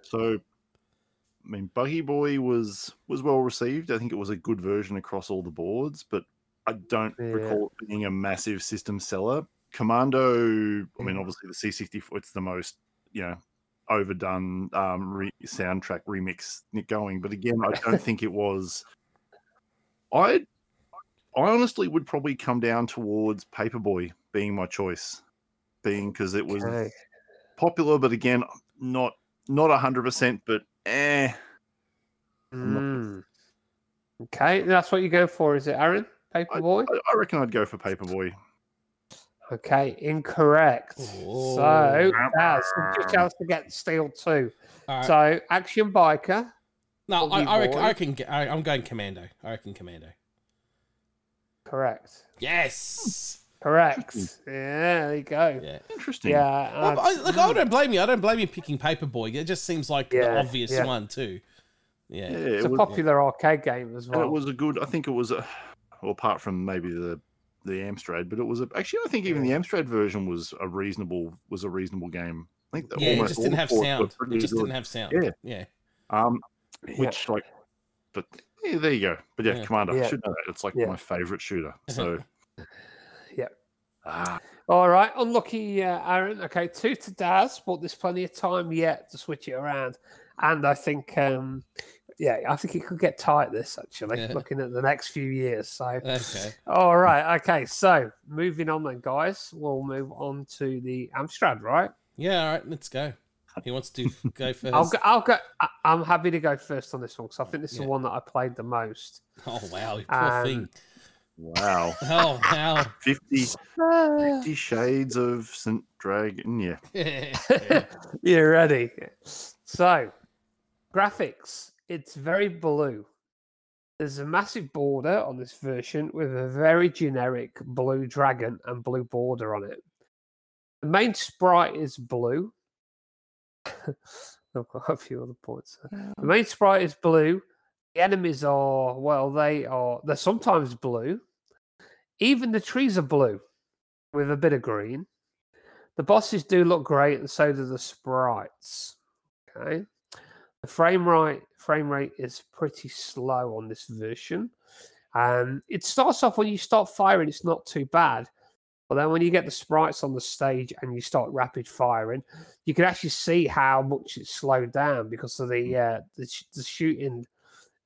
So, I mean, Buggy Boy was was well received. I think it was a good version across all the boards, but I don't Yeah. recall it being a massive system seller. Commando, I mean, obviously the C64, it's the most you know overdone um, re- soundtrack remix going. But again, I don't think it was. I I honestly would probably come down towards Paperboy being my choice, being because it was Okay. popular, but again, not not a hundred percent, but eh. Mm. Okay, that's what you go for, is it, Aaron? Paperboy? I, I reckon I'd go for Paperboy. Okay, incorrect. Oh. So, Daz, just chance to get steel too. All right. So, Action Biker. no, I, I reckon, Boy. I reckon I, I'm going commando. I reckon commando. Correct. Yes. Correct. Yeah, there you go. Yeah. Interesting. Yeah. Well, I, look, I don't blame you. I don't blame you picking Paperboy. It just seems like the obvious yeah. one too. Yeah. Yeah, it's it a was, popular arcade game as and well. it was a good. I think it was a. Well, apart from maybe the the Amstrad, but it was a, actually I think even the Amstrad version was a reasonable was a reasonable game. I think that Yeah, it almost just all didn't have sound. It just good. didn't have sound. Yeah. Yeah. Um, Yeah. which like, but yeah, there you go. But yeah, Yeah. Commando, I Yeah. should know that. It's like Yeah. my favorite shooter. So, [LAUGHS] Yep. ah, All right, unlucky uh, Aaron. Okay, two to Daz, but there's plenty of time yet to switch it around. And I think, um, yeah, I think it could get tight. This actually, Yeah. looking at the next few years. So, Okay. all right, okay. So moving on then, guys. We'll move on to the Amstrad, right? Yeah. All right. Let's go. He wants to go [LAUGHS] 1st I'll go. I'll go. I- I'm happy to go first on this one because I think this is Yeah. the one that I played the most. Oh wow, you poor Um, thing. wow, [LAUGHS] Oh wow. 50, Ah. [LAUGHS] 50 shades of St. Dragon. Yeah, yeah. you ready? So, graphics. It's very blue. There's a massive border on this version with a very generic blue dragon and blue border on it. The main sprite is blue. [LAUGHS] I've got a few other points. there. The um. main sprite is blue. The enemies are, well, they are, they're sometimes blue. Even the trees are blue with a bit of green. The bosses do look great, and so do the sprites. Okay. The frame rate frame rate is pretty slow on this version. Um, it starts off when you start firing, it's not too bad. But then when you get the sprites on the stage and you start rapid firing, you can actually see how much it's slowed down because of the uh, the, sh- the shooting.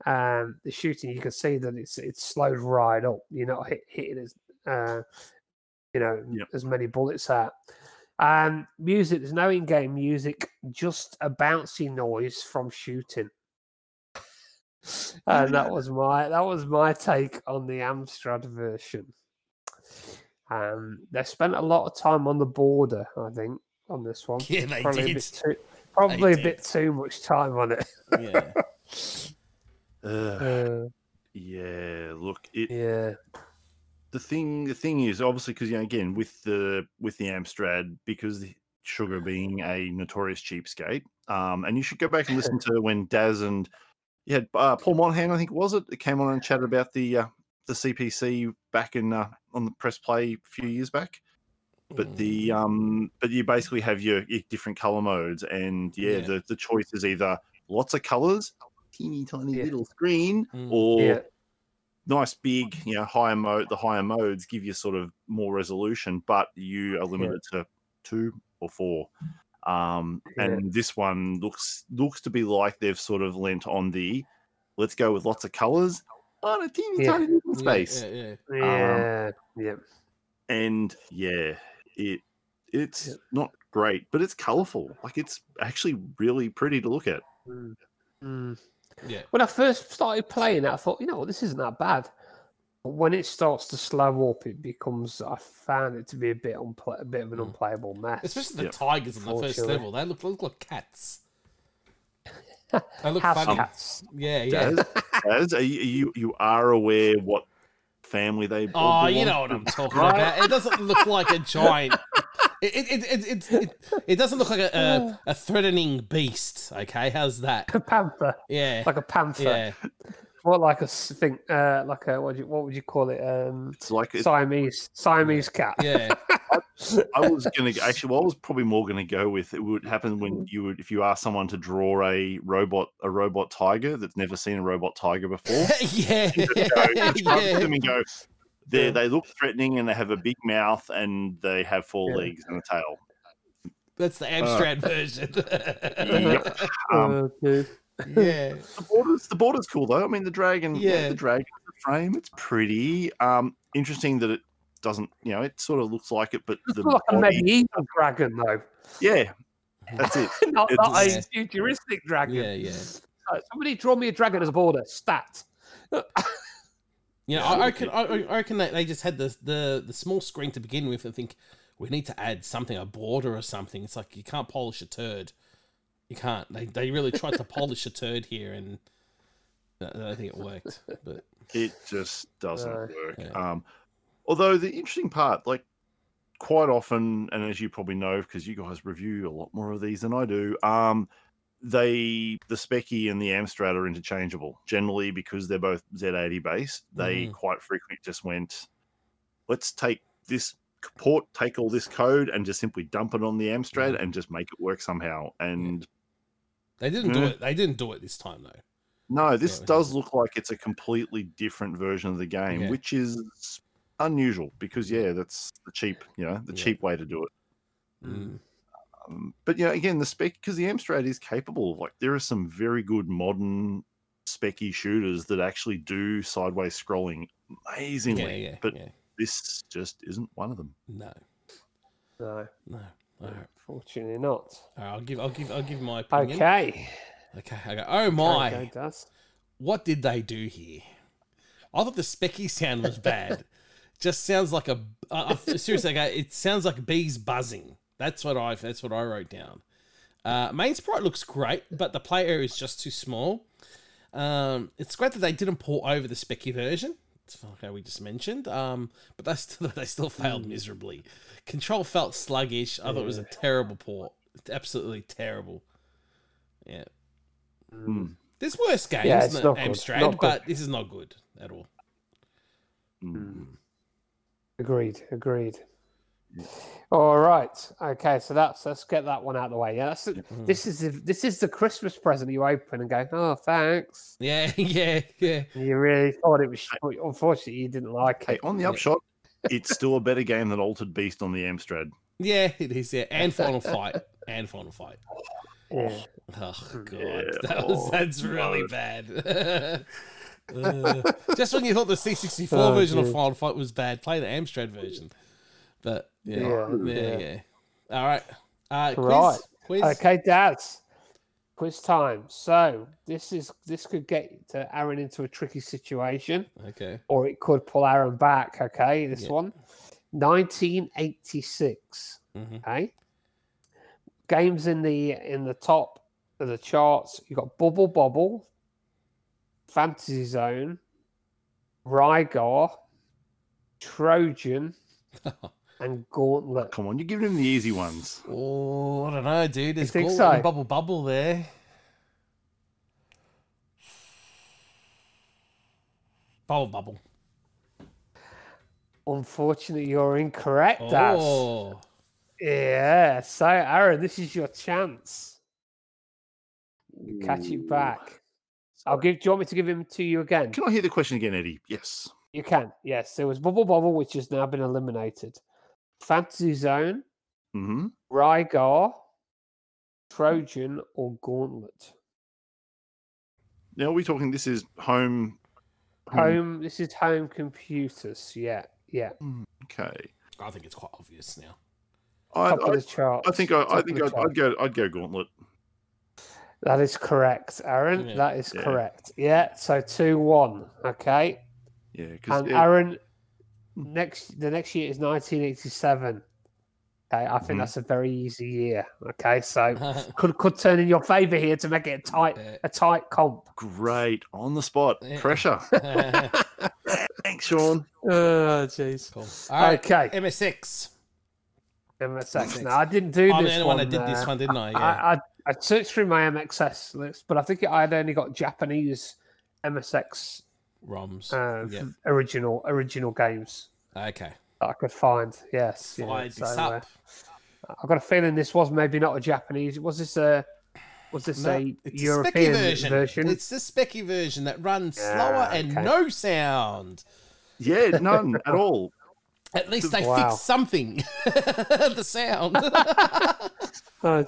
Um, the shooting, you can see that it's it's slowed right up. You're not hit, hitting as uh, you know Yep. as many bullets out. Um, music, there's no in-game music, just a bouncy noise from shooting. And [LAUGHS] that was my that was my take on the Amstrad version. Um, they spent a lot of time on the border, I think, on this one. Yeah, they probably a bit too, probably a did. bit too much time on it. Yeah. [LAUGHS] Uh, yeah. Look, it yeah, the thing the thing is obviously because you know again with the with the Amstrad because the Sugar being a notorious cheapskate, um, and you should go back and listen [LAUGHS] to when Daz and you had uh, Paul Monahan, I think was it, that came on and chatted about the uh, the CPC back in uh, on the press play a few years back. But the um, but you basically have your, your different color modes, and yeah, Yeah. the the choice is either lots of colors, teeny tiny Yeah. little screen, Mm. or yeah, nice big, you know, higher mode. The higher modes give you sort of more resolution, but you are limited to two or four. Um, Yeah. and this one looks looks to be like they've sort of lent on the let's go with lots of colors on a teeny Yeah. tiny little Yeah, space. Yeah, yeah. yeah, yeah. And yeah, it it's Yeah. not great, but it's colorful. Like it's actually really pretty to look at. Mm. Mm. Yeah. When I first started playing it, I thought, you know what, this isn't that bad. But when it starts to slow up, it becomes. I found it to be a bit unpla- a bit of an Mm. unplayable mess. Especially the Yep. tigers on the first level. They look, look like cats. [LAUGHS] They look House funny. cats. Yeah, yeah. Daz, Daz, are you, you you are aware what family they Oh, belong you know what? I'm talking Right? about. It [LAUGHS] doesn't look like a giant It it, it, it, it, it, it doesn't look like a, a, [SIGHS] a threatening beast. Okay, how's that? A panther, Yeah, like a panther. yeah. What like a thing? Uh, like a what? You, what would you call it? Um, It's like it, Siamese Siamese cat. Yeah, [LAUGHS] I was gonna actually. Well, I was probably more gonna go with it would happen when you would if you ask someone to draw a robot a robot tiger that's never seen a robot tiger before. [LAUGHS] yeah, Just go, [LAUGHS] just yeah. them and go. They Yeah. they look threatening and they have a big mouth and they have four Yeah. legs and a tail. That's the abstract version. Yep. Um, Okay. Yeah, [LAUGHS] the borders the border's cool though. I mean the dragon, yeah, Yeah. the dragon frame, it's pretty. Um, interesting that it doesn't, you know, it sort of looks like it, but It's the like a medieval dragon, though. yeah, that's it. [LAUGHS] not, It's- not a Yeah. futuristic dragon. yeah, yeah. Uh, somebody draw me a dragon as a border. Stat. [LAUGHS] You know, I, I reckon, I, I reckon that they just had the, the the small screen to begin with, and think we need to add something, a border or something. It's like you can't polish a turd. You can't. They they really tried to polish a turd here, and I I don't think it worked. But It just doesn't No. work. Yeah. Um, although the interesting part, like quite often, and as you probably know, because you guys review a lot more of these than I do, um, they the Specky and the Amstrad are interchangeable generally because they're both Z80 based. They Mhm. quite frequently just went, let's take this port, take all this code, and just simply dump it on the Amstrad Mhm. and just make it work somehow. And they didn't do it. They didn't do it this time though. No, this it was does just- look like it's a completely different version of the game, Yeah. which is unusual because yeah, that's the cheap, you know, the Yeah. cheap way to do it. Mm. Um, but yeah, again, the spec because the Amstrad is capable of like there are some very good modern specky shooters that actually do sideways scrolling amazingly. Yeah, yeah, but yeah. this just isn't one of them. No, No, no. All right. Fortunately not. All right, I'll give. I'll give. I'll give my opinion. Okay. Okay. Go. Oh my! Okay, does. what did they do here? I thought the specky sound was bad. [LAUGHS] Just sounds like a uh, seriously. Okay, it sounds like bees buzzing. That's what I. That's what I wrote down. Uh, main sprite looks great, but the play area is just too small. Um, it's great that they didn't port over the specky version. It's how we just mentioned. Um, but they still [LAUGHS] they still failed miserably. Control felt sluggish. I thought it was a terrible port. Absolutely terrible. Yeah. Mm, There's worse games Yeah, it's than not good. Amstrad, Not good. but this is not good at all. mm. Agreed. Agreed. All right. Okay. So that's let's get that one out of the way. Yeah. That's Mm-hmm. this is the, this is the Christmas present you open and go, oh, thanks. Yeah, [LAUGHS] yeah, yeah. You really thought it was. but Unfortunately, you didn't like Hey, it. on the upshot, it's still a better game than Altered Beast on the Amstrad. Yeah, it is, yeah. And [LAUGHS] Final Fight. And Final Fight. Yeah. Oh god. Yeah, That was oh, that's really no. bad. [LAUGHS] Uh, just when you thought the C64 Oh, version of. Final Fight was bad, play the Amstrad version. But yeah. Yeah, Yeah, yeah. yeah. All right. Uh quiz. Right. Quiz. Okay, Daz. Quiz time. So this is this could get to Aaron into a tricky situation, Okay. or it could pull Aaron back. Okay, this Yeah. one, 1986. Mhm. Okay, games in the in the top of the charts. You got Bubble Bobble, Fantasy Zone, Rygar, Trojan, [LAUGHS] and Gauntlet. Come on, you're giving him the easy ones. Oh, I don't know, dude. There's think Gauntlet and so? Bubble Bobble there. Bubble Bobble. Unfortunately, you're incorrect, Daz. Oh. Yeah. So, Aaron, this is your chance. to Catch it back. I'll give. Do you want me to give him to you again? Can I hear the question again, Eddie? Yes. You can. Yes. There was Bubble Bobble, which has now been eliminated. Fantasy Zone, Mm-hmm. Rygar, Trojan, or Gauntlet. Now are we talking? This is home. home- Home. This is home computers. Yeah. Yeah. Okay. I think it's quite obvious now. I, Top of I, the chart. I think I, I think I'd. I'd go. I'd go Gauntlet. That is correct, Aaron. Yeah. That is Yeah. correct. Yeah. So two one. Okay. Yeah, because And Aaron, next the next year is 1987. Okay, I think Mhm. that's a very easy year. Okay, so [LAUGHS] could could turn in your favour here to make it a tight a tight comp. great on the spot Yeah. pressure. [LAUGHS] Thanks, Sean. [LAUGHS] Oh, jeez. cool. All right. Okay. MS6. MSX. No, I didn't do I'm this the only one one. that did this uh, one, didn't I? Yeah. I, I I searched through my MXS list, but I think I had only got Japanese MSX ROMs. uh, yeah. original original games Okay. that I could find. Yes, yeah, Fired so, uh. I've got a feeling this was maybe not a Japanese. Was this a was this No, a it's European a version. version? It's the specky version that runs Ah, slower and no sound. Yeah, none at [LAUGHS] all. At least they Wow. fixed something. [LAUGHS] the sound. [LAUGHS] Oh.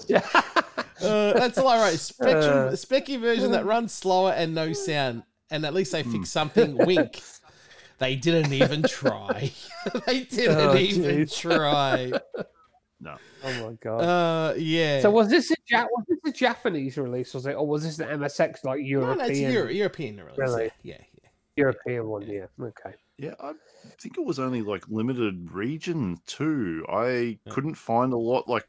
Uh, that's all I wrote. Spectrum, Uh. specky version that runs slower and no sound. And at least they Hmm. fixed something. [LAUGHS] Wink. They didn't even try. [LAUGHS] they didn't Oh, even jeez. try. No. oh my god. Uh, yeah. so was this a ja- was this a Japanese release? Was it, or was this an MSX like European no, it's Euro- European release. Really? Yeah, yeah. European one? Yeah. Okay. Yeah, I think it was only like limited region too. I Yeah. couldn't find a lot. Like,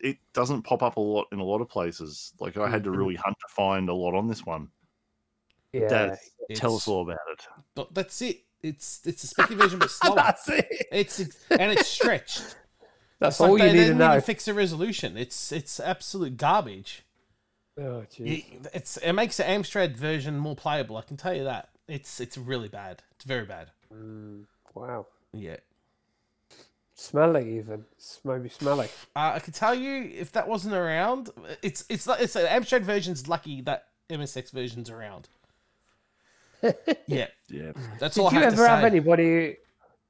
it doesn't pop up a lot in a lot of places. Like, I had to Mhm. really hunt to find a lot on this one. Yeah. Dad, tell us all about it. But that's it. It's it's a specky version, but [LAUGHS] slower. That's it. It's, it's and it's stretched. [LAUGHS] That's It's all they, you they need to didn't know. even fix the resolution. It's it's absolute garbage. Oh. It, it's it makes the Amstrad version more playable. I can tell you that. It's it's really bad. It's very bad. Mm, wow. Yeah. Smelly, even. It's maybe smelly. Uh, I can tell you if that wasn't around, it's it's like it's the Amstrad version's lucky that MSX version's around. Yeah, Yeah. that's Did all I you have ever to have anybody?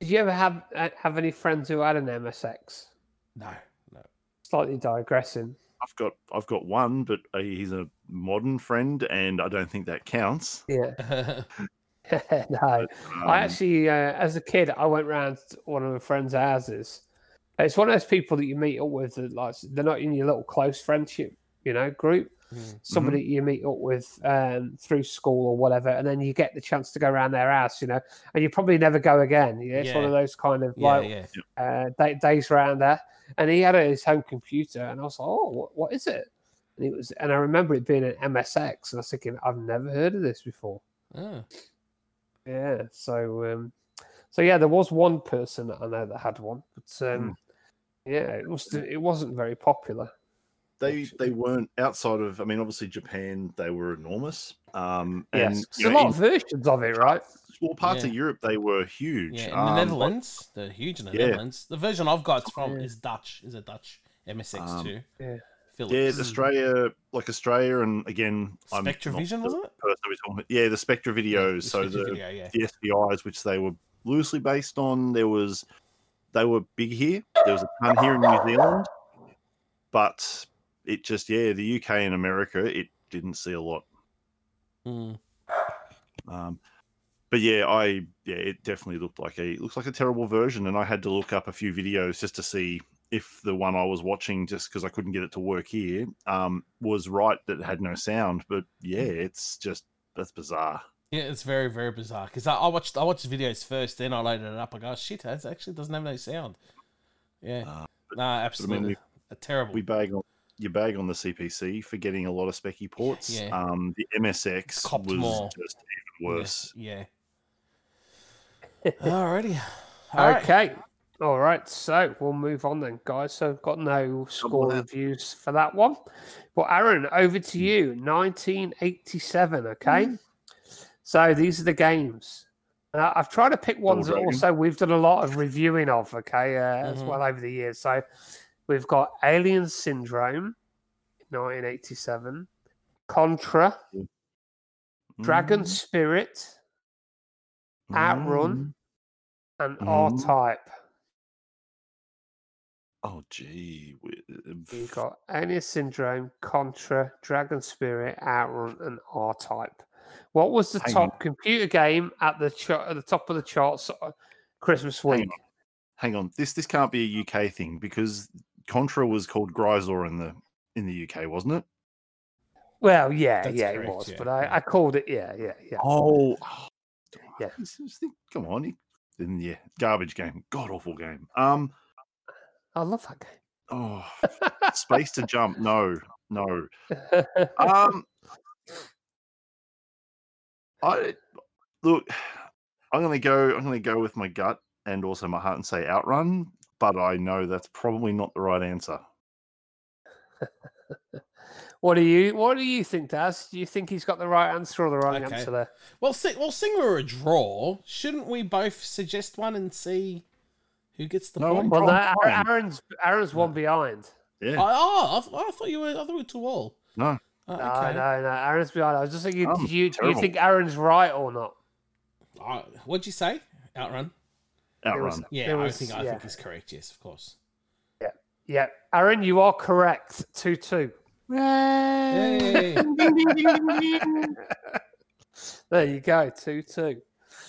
Did you ever have uh, have any friends who had an MSX? No, no. Slightly digressing. I've got I've got one, but uh, he's a modern friend, and I don't think that counts. Yeah. [LAUGHS] [LAUGHS] no. Um, I actually, uh, as a kid, I went round one of my friends' houses. It's one of those people that you meet up with that, like, they're not in your little close friendship, you know, group. Mm. Somebody you meet up with um, through school or whatever, and then you get the chance to go around their house, you know, and you probably never go again. Yeah, it's one of those kind of yeah, like yeah. uh, day, days around there. And he had his home computer, and I was like, "Oh, what, what is it?" And it was, and I remember it being an MSX, and I was thinking, "I've never heard of this before." Oh. Yeah. So, um, so yeah, there was one person that I know that had one, but um, yeah, it was it wasn't very popular. They they weren't outside of. I mean, obviously Japan, they were enormous. Um, and Yes, you there's a lot in- of versions of it, right? well, parts of Europe they were huge. Yeah, in Um, the like- Netherlands, they're huge in the Yeah. Netherlands. The version I've got from Yeah. is Dutch. Is a Dutch MSX Um, two. Yeah. Philips. Yeah, Australia, like Australia, and again, I'm not Spectravision, was it? person we're talking about. Yeah, the Spectra videos. so Spectra the, video, yeah. the SVIs, which they were loosely based on, there was they were big here. There was a ton here in New Zealand, but it just yeah, the UK and America, it didn't see a lot. Mm. Um, but yeah, I yeah, it definitely looked like a it looks like a terrible version, and I had to look up a few videos just to see if the one I was watching, just because I couldn't get it to work here, um, was right that it had no sound. But yeah, it's just that's bizarre. Yeah, it's very very bizarre because I, I watched I watched the videos first, then I loaded it up. I go, "Oh, shit, that actually doesn't have no sound. Yeah, Uh, no, absolutely, we- a terrible. We bag on you bag on the CPC for getting a lot of specky ports. Yeah. Um, the MSX Copped was more. just even worse. Yeah. yeah. [LAUGHS] Alrighty. All right. okay. All right. So we'll move on then, guys. So I've got no score reviews for that one. Well, Aaron, over to you. 1987. Okay. So these are the games. Uh, I've tried to pick ones that also we've done a lot of reviewing of, okay, uh, as Mhm. well over the years. So we've got Alien Syndrome, 1987, Contra, Dragon Mm, Spirit, Outrun, and Mhm. R-Type. Oh gee, we- You've got Alien Syndrome, Contra, Dragon Spirit, Outrun, and R-Type. What was the Hang top computer game at the ch- at the top of the charts uh, Christmas Hang week? on. hang on. This this can't be a UK thing because Contra was called Gryzor in the in the UK, wasn't it? Well, yeah, That's yeah, correct, it was, yeah, but I, yeah. I called it, yeah, yeah, yeah. Oh, [LAUGHS] Yeah. This is the- Come on, you- then yeah, garbage game, god awful game. Um, I love that game. oh, [LAUGHS] space to jump. No, no. [LAUGHS] Um, I look. I'm gonna go. I'm gonna go with my gut and also my heart and say Outrun. But I know that's probably not the right answer. [LAUGHS] What do you What do you think, Daz? Do you think he's got the right answer or the wrong Okay. answer there? Well, see, well, seeing we're a draw, shouldn't we both suggest one and see who gets the No, point? Well, Wrong no, time. Aaron's Aaron's one behind. Yeah. I, oh, I, th- I thought you were. I thought we were two all. No. Oh, No, okay. no, no. Aaron's behind. I was just thinking, I'm did you, do you think Aaron's right or not? Oh, what'd you say? Outrun. There was- Yeah, there I was- think I yeah. think he's correct. Yes, of course. Yeah, yeah. Aaron, you are correct. Two two. Yay. [LAUGHS] There you go. Two two.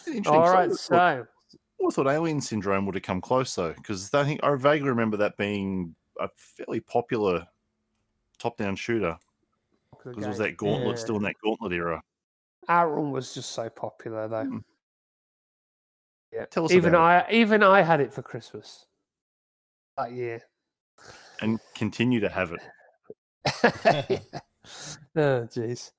Interesting. All So. I So I thought Alien Syndrome would have come close though, because I think I vaguely remember that being a fairly popular top-down shooter. Because it was that Gauntlet Yeah. still in that Gauntlet era. Aaron was just so popular though. Hmm. Yeah. Tell us even about I even I had it for Christmas that year. and continue to have it. [LAUGHS] [LAUGHS] oh jeez.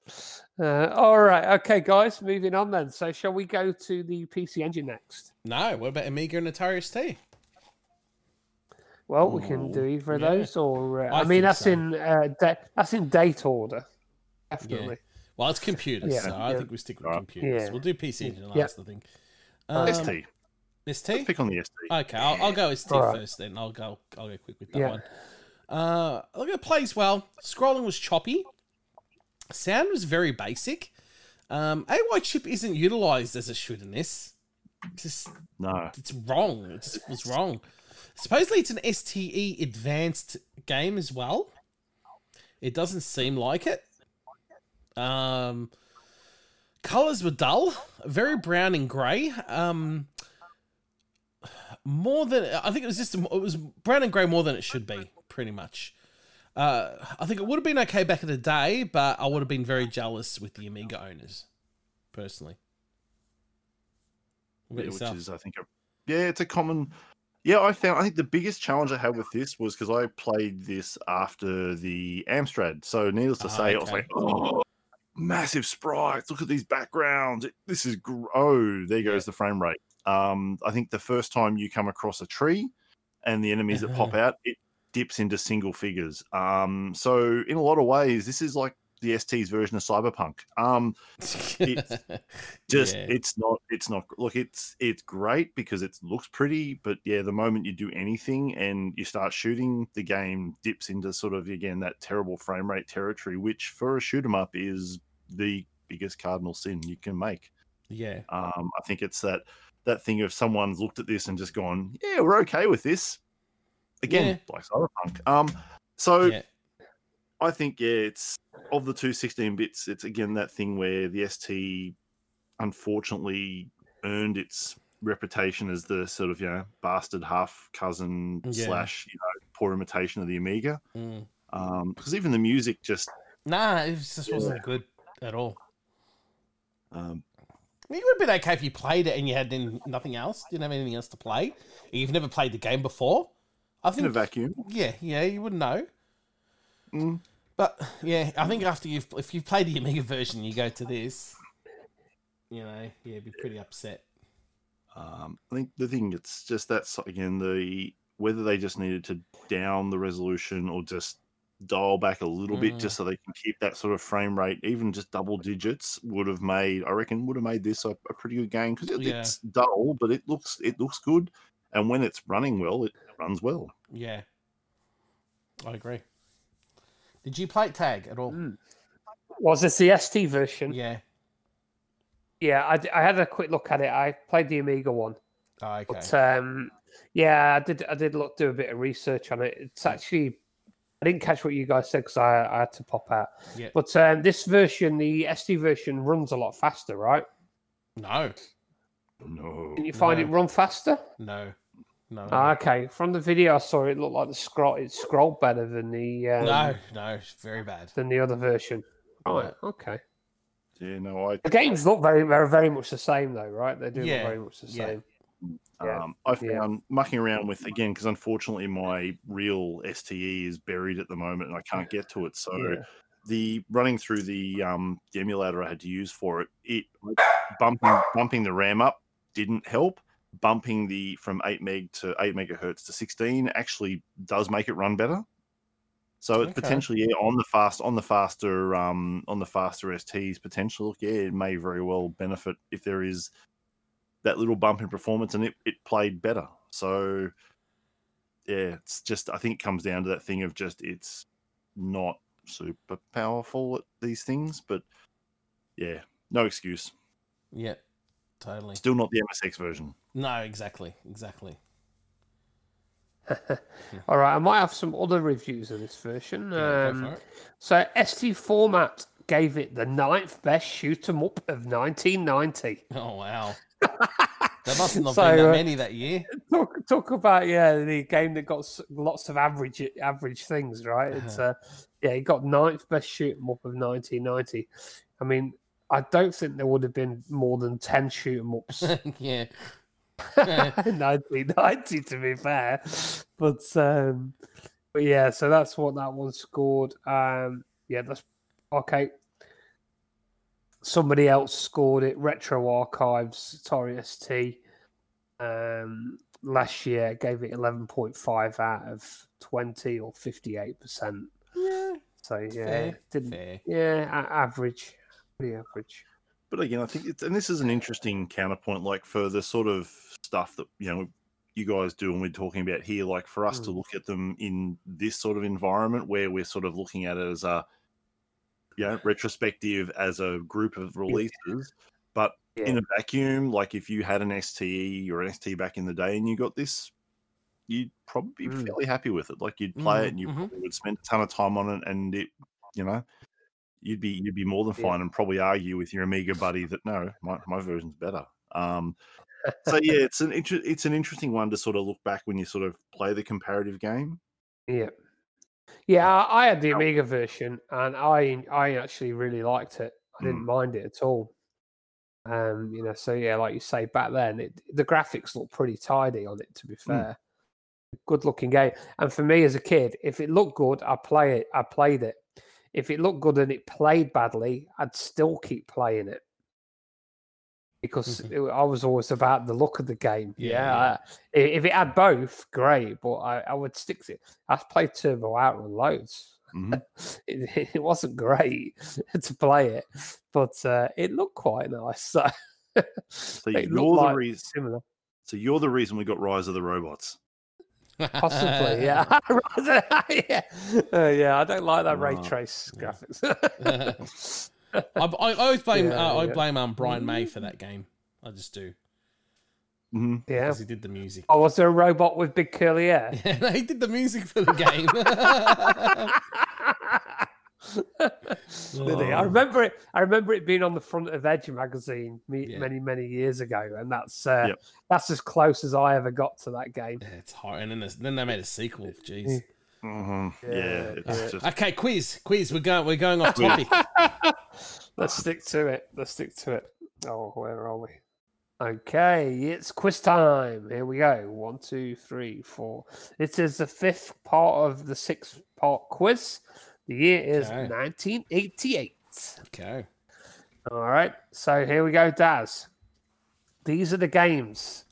Uh, all right. Okay, guys. Moving on then. So shall we go to the PC Engine next? no, what about Amiga and Atari ST? Well, we can do Ooh, either of yeah. those, or uh, I, I mean that's so. in uh, da- that's in date order. Definitely. Well, it's computers, Yeah, so I think we stick with computers. Yeah. We'll do PC Engine Yeah. last, I think. Um, ST. ST? Let's pick on the ST. Okay, I'll, I'll go ST All right. first then. I'll go I'll go quick with that Yeah. one. Uh, look, it plays well. Scrolling was choppy. Sound was very basic. Um, AY chip isn't utilized as it should in this. Just No. it's wrong. It just was wrong. Supposedly it's an STE advanced game as well. It doesn't seem like it. Um, colors were dull, very brown and grey. Um, more than I think it was just it was brown and grey more than it should be, pretty much. Uh, I think it would have been okay back in the day, but I would have been very jealous with the Amiga owners, personally. Yeah, which is I think a, yeah, it's a common. Yeah, I found I think the biggest challenge I had with this was because I played this after the Amstrad. So needless to Ah, say, I was like, oh, massive sprites. Look at these backgrounds. It- This is gr- oh, there goes the frame rate. Um, I think the first time you come across a tree and the enemies that pop out, it dips into single figures. Um, so in a lot of ways, this is like the ST's version of Cyberpunk. Um, it's [LAUGHS] just Yeah. it's not it's not look it's it's great because it looks pretty but yeah the moment you do anything and you start shooting the game dips into sort of again that terrible frame rate territory which for a shoot 'em up is the biggest cardinal sin you can make yeah. um i think it's that that thing of someone's looked at this and just gone yeah we're okay with this again like cyberpunk um so yeah. I think yeah, it's of the two 16 bits. It's again that thing where the ST unfortunately earned its reputation as the sort of you know bastard half cousin Yeah. slash you know poor imitation of the Amiga. Mm. Um, because even the music just Nah, it just wasn't good at all. um, I mean, it would have been okay if you played it and you had nothing else, didn't have anything else to play. You've never played the game before. I think in a vacuum. yeah, yeah, you wouldn't know. Mm. But yeah, I think after you've if you've played the Amiga version, you go to this, you know, yeah, be pretty upset. Um, I think the thing it's just that's again the whether they just needed to down the resolution or just dial back a little bit Mm. just so they can keep that sort of frame rate, even just double digits would have made I reckon would have made this a, a pretty good game because it, Yeah. it's dull but it looks it looks good and when it's running well it runs well. Yeah, I agree. Did you play tag at all? Mm. Was this the ST version? Yeah. Yeah, I had a quick look at it. I played the Amiga one, Oh, okay. but um, yeah, I did. I did look do a bit of research on it. It's actually I didn't catch what you guys said because I, I had to pop out. Yeah. But um, this version, the ST version, runs a lot faster, right? No, No. Didn't you find No. it run faster? no, no. Ah, okay, from the video I saw, it looked like the scroll. It scrolled better than the um, no, no, it's very bad. than the other version. Right. Yeah. Okay. Yeah, no, I The games look very, very, very much the same, though, right? They do Yeah, look very much the same. Yeah, Um, I yeah. found mucking around with again because unfortunately my real STE is buried at the moment and I can't get to it. So Yeah. the running through the um the emulator I had to use for it, it bumping bumping the RAM up didn't help. bumping the from 8 meg to 8 megahertz to 16 actually does make it run better. So it's Okay. potentially yeah, on the fast on the faster um on the faster STs potential. Yeah, it may very well benefit if there is that little bump in performance and it, it played better. So yeah, it's just I think it comes down to that thing of just it's not super powerful at these things, but yeah, no excuse. Yeah, totally. Still not the MSX version. No, exactly, exactly. [LAUGHS] All right, I might have some other reviews of this version. Yeah, Um, so ST Format gave it the ninth best shoot 'em up of 1990. Oh wow. There must not have So, been that uh, many that year. Talk, talk about yeah the game that got lots of average average things right. It's uh yeah he got ninth best shoot 'em up of 1990. I mean I don't think there would have been more than 10 shoot 'em ups [LAUGHS] yeah. [LAUGHS] 1990 to be fair, but um but yeah so that's what that one scored. Um yeah that's okay. Somebody else scored it. Retro Archives, Atari ST. Um, last year gave it 11.5 out of 20 or 58%. Yeah. So yeah, Fair. didn't Fair. yeah, average, pretty average. But again, I think it's and this is an interesting counterpoint, like for the sort of stuff that you know you guys do and we're talking about here, like for us to Mm. look at them in this sort of environment where we're sort of looking at it as a you know, retrospective as a group of releases. But in a vacuum, like if you had an STE or an ST back in the day and you got this, you'd probably be Mm. fairly happy with it. Like you'd play it Mhm, and you mhm. would spend a ton of time on it and it, you know, you'd be you'd be more than Yeah. fine and probably argue with your Amiga buddy that no, my, my version's better. Um, so [LAUGHS] yeah, it's an inter- it's an interesting one to sort of look back when you sort of play the comparative game. Yeah. Yeah, I, had the Amiga version and I I actually really liked it. I didn't Mm. mind it at all. Um, you know, so yeah, like you say, back then it, the graphics looked pretty tidy on it. To be fair, good looking game. And for me as a kid, if it looked good, I play it. I played it. If it looked good and it played badly, I'd still keep playing it because Mhm. it- I was always about the look of the game. Yeah, Yeah. I- if it had both, great. But I, I would stick to it. I played Turbo Outrun loads. Mhm. [LAUGHS] It, it wasn't great [LAUGHS] to play it, but uh, it looked quite nice. So, [LAUGHS] So you're the like reason. similar, So you're the reason we got Rise of the Robots. possibly. Yeah, yeah, Uh, yeah. I don't like that ray Oh, trace yeah. graphics. I, I, I always blame Yeah, uh, I yeah. blame um Brian May for that game. I just do hmm yeah. because he did the music. Oh, was there a robot with big curly hair? [LAUGHS] Yeah, no, he did the music for the game. [LAUGHS] Did he? I Oh. remember it. I remember it being on the front of Edge magazine me, Yeah. many, many years ago, and that's uh, Yep. that's as close as I ever got to that game. yeah, it's hard. And then, then they made a sequel. Jeez. Hmm Yeah, Yeah, it's yeah. just Okay, quiz, quiz. We're going. We're going off topic. [LAUGHS] Let's stick to it. Let's stick to it. Oh, where are we? Okay, it's quiz time. Here we go. One, two, three, four. It is the fifth part of the six part quiz. The year is Okay. 1988. Okay. All right. So here we go, Daz. These are the games.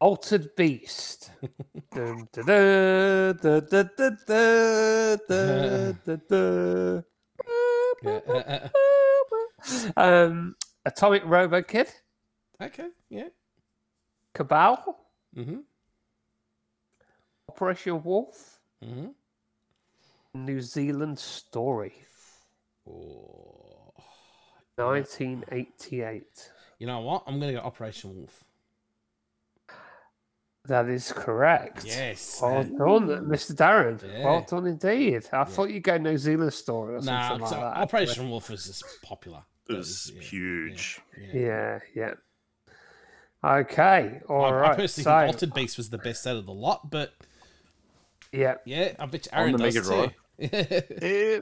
Altered Beast. um, Atomic Robo Kid. Okay, yeah. Cabal. Mm-hmm. Operation Wolf. Mm-hmm. New Zealand Story. Oh, 1988. You know what? I'm going to go Operation Wolf. That is correct. Yes. Well man. done, Mr. Darren. Well done indeed. I thought you'd go New Zealand story or Nah, something like so that. Operation Wolf was just popular. it That was yeah, huge. Yeah. Yeah, yeah. Okay, all I, right. I personally so, think Altered Beast was the best out of the lot, but yeah, yeah, I bet you On Aaron the does Mega Drive. too. [LAUGHS]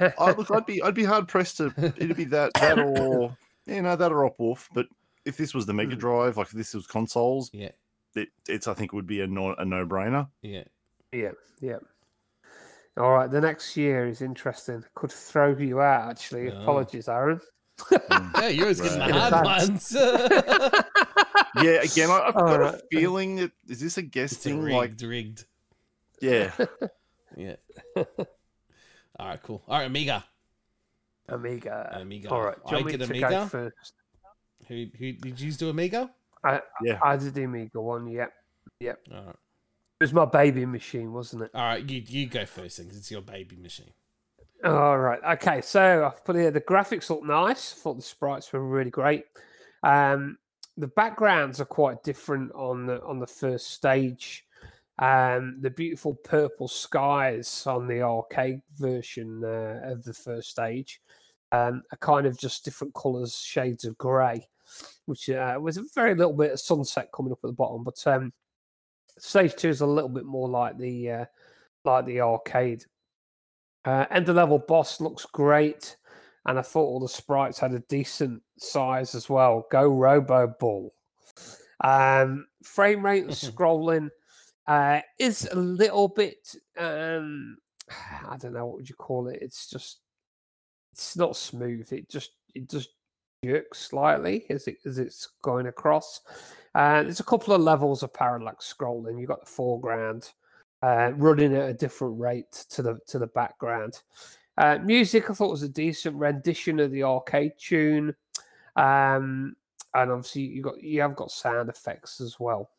Eh, I, look, I'd be I'd be hard pressed to it'd be that that or you know that or Op Wolf. But if this was the Mega Hmm. Drive, like if this was consoles, yeah, it, it's I think would be a no a no brainer. yeah. yeah, yeah. All right, the next year is interesting. Could throw you out actually. Yeah. Apologies, Aaron. Mm. Yeah, yours getting the hard ones. [LAUGHS] yeah, again, I, I've got Alright. a feeling that is this a guest It's rigged, Like, rigged. yeah, [LAUGHS] Yeah. All right, cool. All right, Amiga. Amiga. Amiga. All right. Do you I want me get to Amiga. go first? Who, who did you do Amiga? I, Yeah. I did the Amiga one. Yep. Yep. All right. It was my baby machine, wasn't it? All right, you you go first then, it's your baby machine. All right. Okay. So I've put here the graphics look nice. I thought the sprites were really great. Um, the backgrounds are quite different on the on the first stage. Um, the beautiful purple skies on the arcade version uh, of the first stage um, are kind of just different colours, shades of grey, which uh, was a very little bit of sunset coming up at the bottom. But um, stage two is a little bit more like the uh, like the arcade. Uh, end of level boss looks great, and I thought all the sprites had a decent size as well. Go Robo Bull. Um, frame rate and [LAUGHS] scrolling uh, is a little bit. Um, [SIGHS] I don't know what would you call it. It's just it's not smooth. It just it just jerks slightly as it as it's going across. Uh, there's a couple of levels of parallax scrolling. You've got the foreground uh, running at a different rate to the to the background. Uh, music, I thought was a decent rendition of the arcade tune, um, and obviously you got you have got sound effects as well.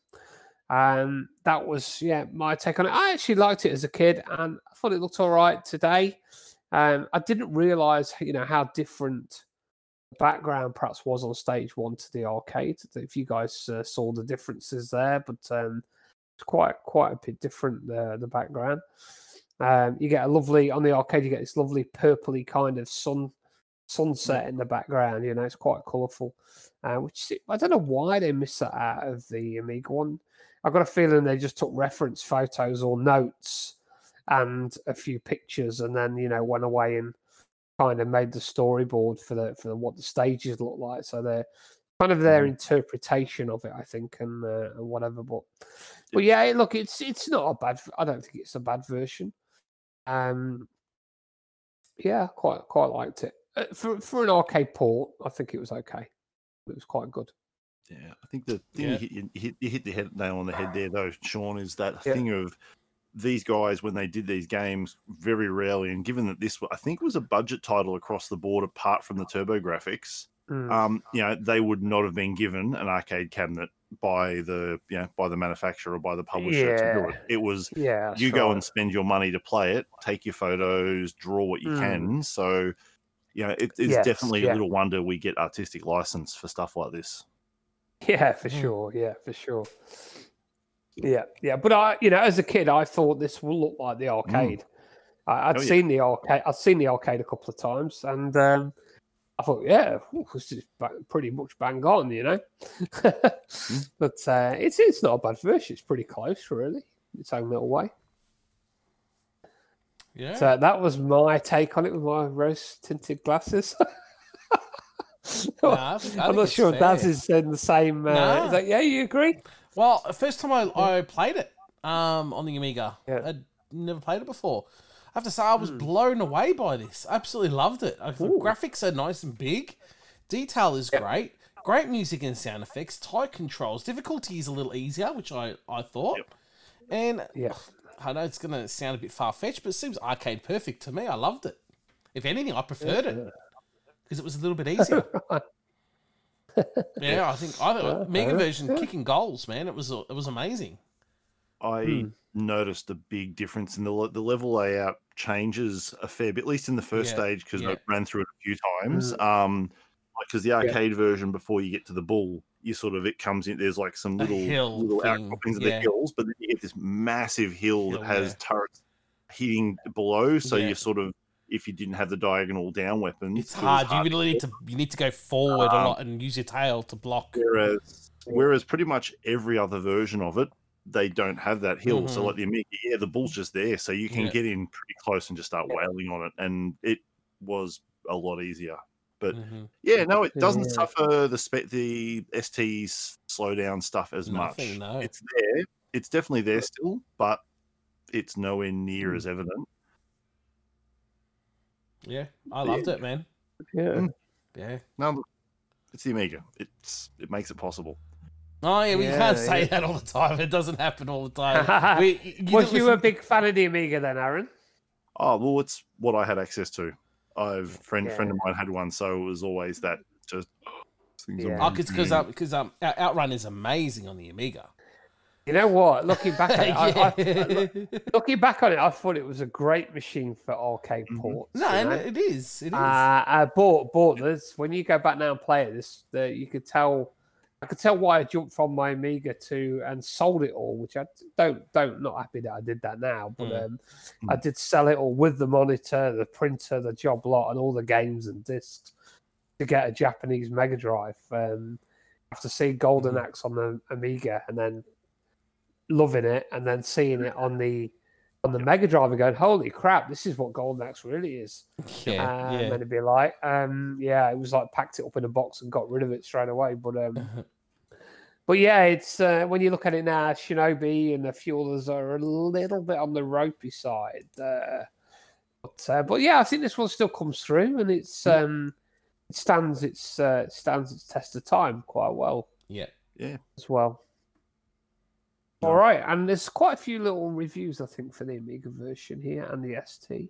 Um, that was yeah my take on it. I actually liked it as a kid, and I thought it looked all right today. Um, I didn't realize you know how different background perhaps was on stage one to the arcade. If you guys uh, saw the differences there, but um, it's quite quite a bit different the the background. Um, you get a lovely on the arcade. You get this lovely purpley kind of sun sunset in the background. You know, it's quite colourful. Uh, which I don't know why they missed that out of the Amiga one. I've got a feeling they just took reference photos or notes and a few pictures, and then you know went away and kind of made the storyboard for the for what the stages look like. So they're kind of their interpretation of it, I think, and uh, and whatever. But but yeah, look, it's it's not a bad. I don't think it's a bad version. Um, yeah, quite quite liked it uh, for for an arcade port. I think it was okay. It was quite good. Yeah, I think the thing Yeah. you, hit, you, hit, you hit the head, nail on the head there, though, Sean, is that Yeah. thing of these guys when they did these games very rarely, and given that this, I think, was a budget title across the board, apart from the TurboGrafx, Mm. um, you know, they would not have been given an arcade cabinet by the, you know, by the manufacturer or by the publisher to do Yeah. it. It was yeah, you go and spend your money to play it, take your photos, draw what you Mm. can. So, you know, it, it's Yes, definitely yeah. a little wonder we get artistic license for stuff like this. Yeah, for Mhm. sure. Yeah, for sure. Yeah, yeah. But I, you know, as a kid, I thought this will look like the arcade. I, I'd Oh, yeah. seen the arcade. I'd seen the arcade a couple of times, and um, I thought, yeah, this is pretty much bang on, you know. [LAUGHS] But uh, it's it's not a bad version. It's pretty close, really. Its own little way. Yeah. So that was my take on it with my rose tinted glasses. [LAUGHS] I, I I'm not sure if Daz is in the same. Uh, Nah. is that, yeah, you agree? Well, first time I, I played it um, on the Amiga, Yeah. I'd never played it before. I have to say, I was blown away by this. I absolutely loved it. I, the graphics are nice and big. Detail is Yep. great. Great music and sound effects. Tight controls. Difficulty is a little easier, which I, I thought. Yep. And Yeah. [SIGHS] I know it's going to sound a bit far fetched, but it seems arcade perfect to me. I loved it. If anything, I preferred it because it was a little bit easier. [LAUGHS] [LAUGHS] yeah, I think I Yeah, think Mega fair, version yeah. kicking goals, man. It was it was amazing. I Hmm. noticed a big difference in the the level layout changes a fair bit, at least in the first Yeah, stage, because yeah. I ran through it a few times. Mm. Um, because the arcade version, before you get to the bull, you sort of it comes in. There's like some little little thing, outcroppings of yeah. the hills, but then you get this massive hill, Hill, that has yeah. turrets hitting below. So Yeah. you sort of, if you didn't have the diagonal down weapons, It's it was hard. You really need to you need to go forward a Um, lot and use your tail to block. Whereas, whereas pretty much every other version of it, they don't have that hill. So Mhm. like the Amiga, yeah, the bull's just there, so you can Yeah. get in pretty close and just start Yeah. wailing on it, and it was a lot easier. But Mhm. yeah, no, it doesn't Yeah. suffer the spe- the ST's slowdown stuff as Nothing, much. no. It's there. It's definitely there still, but it's nowhere near Mm. as evident. Yeah, I loved it, man. Yeah. Mm. Yeah, No, it's the Amiga. It's it makes it possible. Oh yeah, we Yeah, can't say yeah. that all the time. It doesn't happen all the time. [LAUGHS] we, you Was didn't you a big fan of the Amiga then, Aaron? Oh well, it's what I had access to. I've friend Yeah. friend of mine had one, so it was always that just things Yeah. on Oh, my because um, because um, Outrun is amazing on the Amiga. You know what? Looking back at it, I, I, [LAUGHS] Yeah. looking back on it, I thought it was a great machine for arcade Mhm. ports. no, you know? it is. It is. Uh, I bought bought this. When you go back now and play it, this the, you could tell. I could tell why I jumped from my Amiga to and sold it all, which I don't don't not happy that I did that now, but Mm. um, I did sell it all with the monitor, the printer, the job lot, and all the games and discs to get a Japanese Mega Drive. Um, after seeing Golden Mhm. Axe on the Amiga and then loving it, and then seeing it on the on the Mega Drive and going, "Holy crap, this is what Golden Axe really is." [LAUGHS] yeah, um, yeah. and it'd be like, um, yeah, it was like packed it up in a box and got rid of it straight away. But um, but yeah, it's uh, when you look at it now, Shinobi and a few others are a little bit on the ropey side. Uh, but uh, but yeah, I think this one still comes through, and it's um, it stands its uh, stands its test of time quite well yeah. Yeah, as well. All right, and there's quite a few little reviews I think for the Amiga version here and the ST.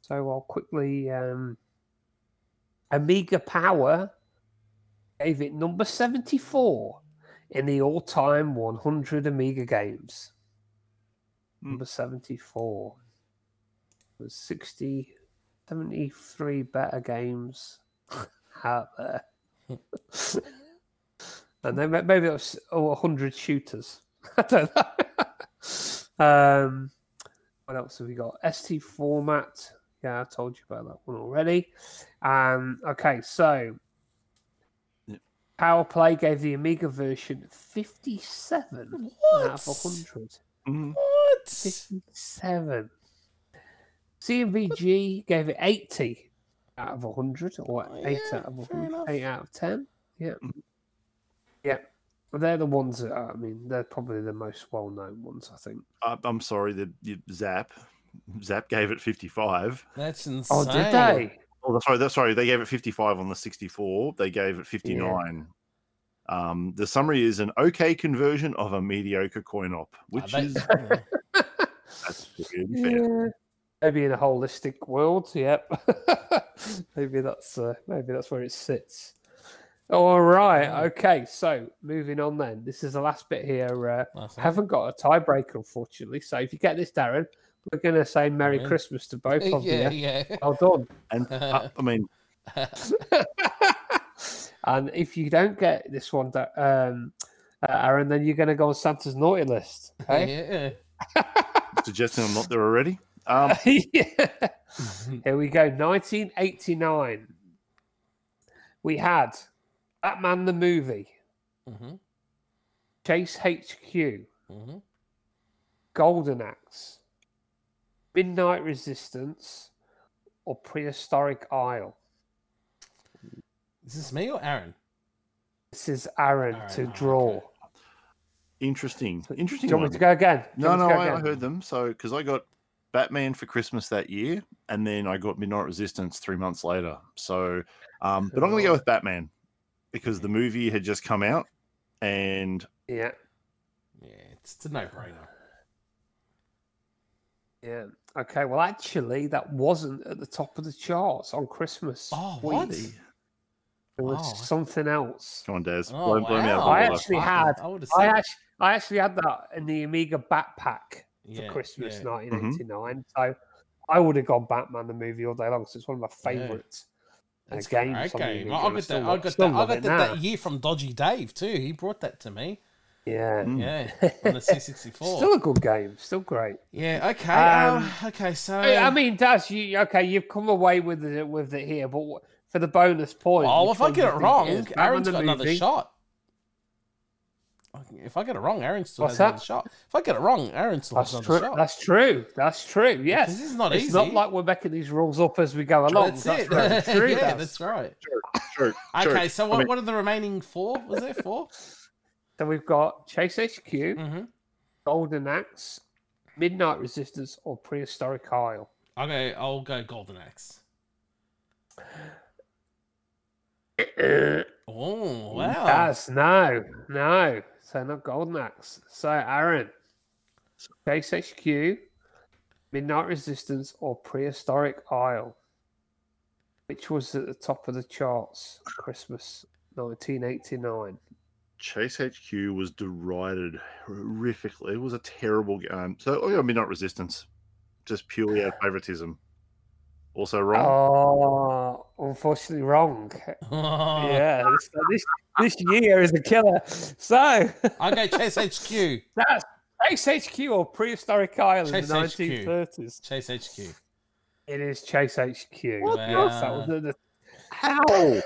So I'll quickly um, Amiga Power gave it number 74 in the all-time 100 Amiga games. Hmm. Number 74 was 60 73 better games [LAUGHS] out there. [LAUGHS] and then maybe it was oh, 100 shooters. [LAUGHS] I don't know. um, what else have we got? ST format. Yeah, I told you about that one already. Um, okay, so Yep. Power Play gave the Amiga version 57 out of What? 100. Mhm. What? 57. CMVG gave it 80 out of 100, or Oh, 8 yeah, out of 100, 8 out of 10. Yeah. Mhm. Yeah. But they're the ones that, I mean, they're probably the most well known ones, I think. I- I'm sorry the, you, Zzap Zzap gave it 55. That's insane. Oh, did they? Oh, that's sorry. That's sorry. They gave it 55 on the 64. They gave it 59. Um, the summary is an okay conversion of a mediocre coin op, which they- is yeah. [LAUGHS] that's really fair. Yeah. Maybe in a holistic world, yep. [LAUGHS] maybe that's uh, maybe that's where it sits. All right, okay. So moving on, then this is the last bit here. Uh, Nice I haven't got a tiebreaker, unfortunately. So if you get this, Darren, we're going to say Merry Yeah. Christmas to both of yeah, you. yeah. [LAUGHS] Well done. And uh, I mean, [LAUGHS] and if you don't get this one, Da- um, uh, Aaron, then you're going to go on Santa's naughty list. Okay. [LAUGHS] yeah. suggesting I'm not there already. Um, yeah. Here we go. 1989. We had Batman the movie, hmm Chase HQ, hmm Golden Axe, Midnight Resistance, or Prehistoric Isle. Is this me or Aaron? This is Aaron Aaron, to draw. okay. interesting. Do Interesting. you want me to go again? Do No, no, me to I, I again? heard them. So, because I got Batman for Christmas that year, and then I got Midnight Resistance three months later. So, um, but I'm going to go with Batman because the movie had just come out, and Yeah, Yeah, it's a no-brainer. yeah. Okay, well, actually, that wasn't at the top of the charts on Christmas. Oh, week. what? It was Oh. something else. come on, Daz, Oh, blow, blow me out. wow. I actually had- I, I actually, I actually had that in the Amiga backpack for yeah, Christmas yeah. Mm-hmm. 1989. So I would have gone Batman the movie all day long. So it's one of my Yeah. Favourites. That's uh, games great game. Amiga, I got that. I got that. I love got that, year from Dodgy Dave too. He brought that to me. Yeah. Mm. Yeah, [LAUGHS] on the C64. Still a good game. Still great. Yeah. Okay. Um, um, okay. So. I I mean, does you okay? You've come away with it with it here, but for the bonus point, oh, which if I get it wrong, Aaron's Aaron's the got another shot. If I get it wrong, Aaron still What's has another that? shot. If I get it wrong, Aaron still That's has true. another shot. That's true. That's true. Yes. This is not easy. it's easy. not like we're making these rules up as we go along. That's, That's, it. very [LAUGHS] true. yeah, Daz. that's right. Sure, sure. [LAUGHS] Okay, so I what, mean- what are the remaining four? Was there four? [LAUGHS] So we've got Chase HQ, mm-hmm. Golden Axe, Midnight Resistance, or Prehistoric Isle. Okay, I'll go Golden Axe. [CLEARS THROAT] Oh wow! That's no, no. So not Golden Axe. So Aaron, Chase HQ, Midnight Resistance, or Prehistoric Isle? Which was at the top of the charts? Christmas 1989. Chase HQ was derided horrifically. It was a terrible game. Um, so, oh yeah, Midnight Resistance, just purely out of favoritism. Also wrong. Oh, unfortunately wrong. [LAUGHS] Yeah, this, this this year is a killer. So [LAUGHS] I go Chase HQ. that's Chase HQ or Prehistoric Island Chase in the HQ. 1930s. Chase HQ. It is Chase HQ. What the- Yes, that was the- the- How? that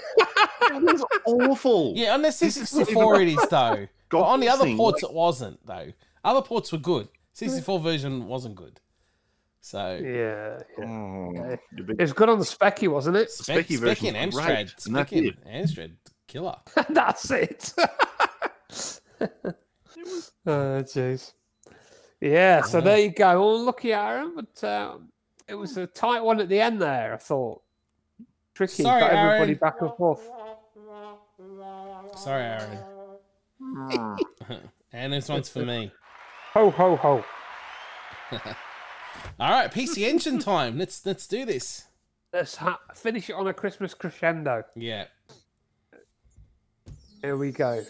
was awful. Yeah, on the This is not 64 it even- is [LAUGHS] though. But on the other thing, ports it wasn't though. Other ports were good. 64 version wasn't good. So yeah, yeah. Oh, Okay. It was good on the speccy, wasn't it? Spec, Speccy Speccy version's and Amstrad. and that's Speccy and Amstrad. Killer. [LAUGHS] That's it. [LAUGHS] oh, jeez. Yeah, so Yeah. there you go. Well, lucky Aaron, but um, it was a tight one at the end there, I thought. Tricky. Sorry, Got everybody Aaron. back and forth. Sorry, Aaron. [LAUGHS] and this one's for me. Ho, ho, ho. All right, PC Engine time. Let's let's do this. Let's ha- finish it on a Christmas crescendo. Yeah. Here we go.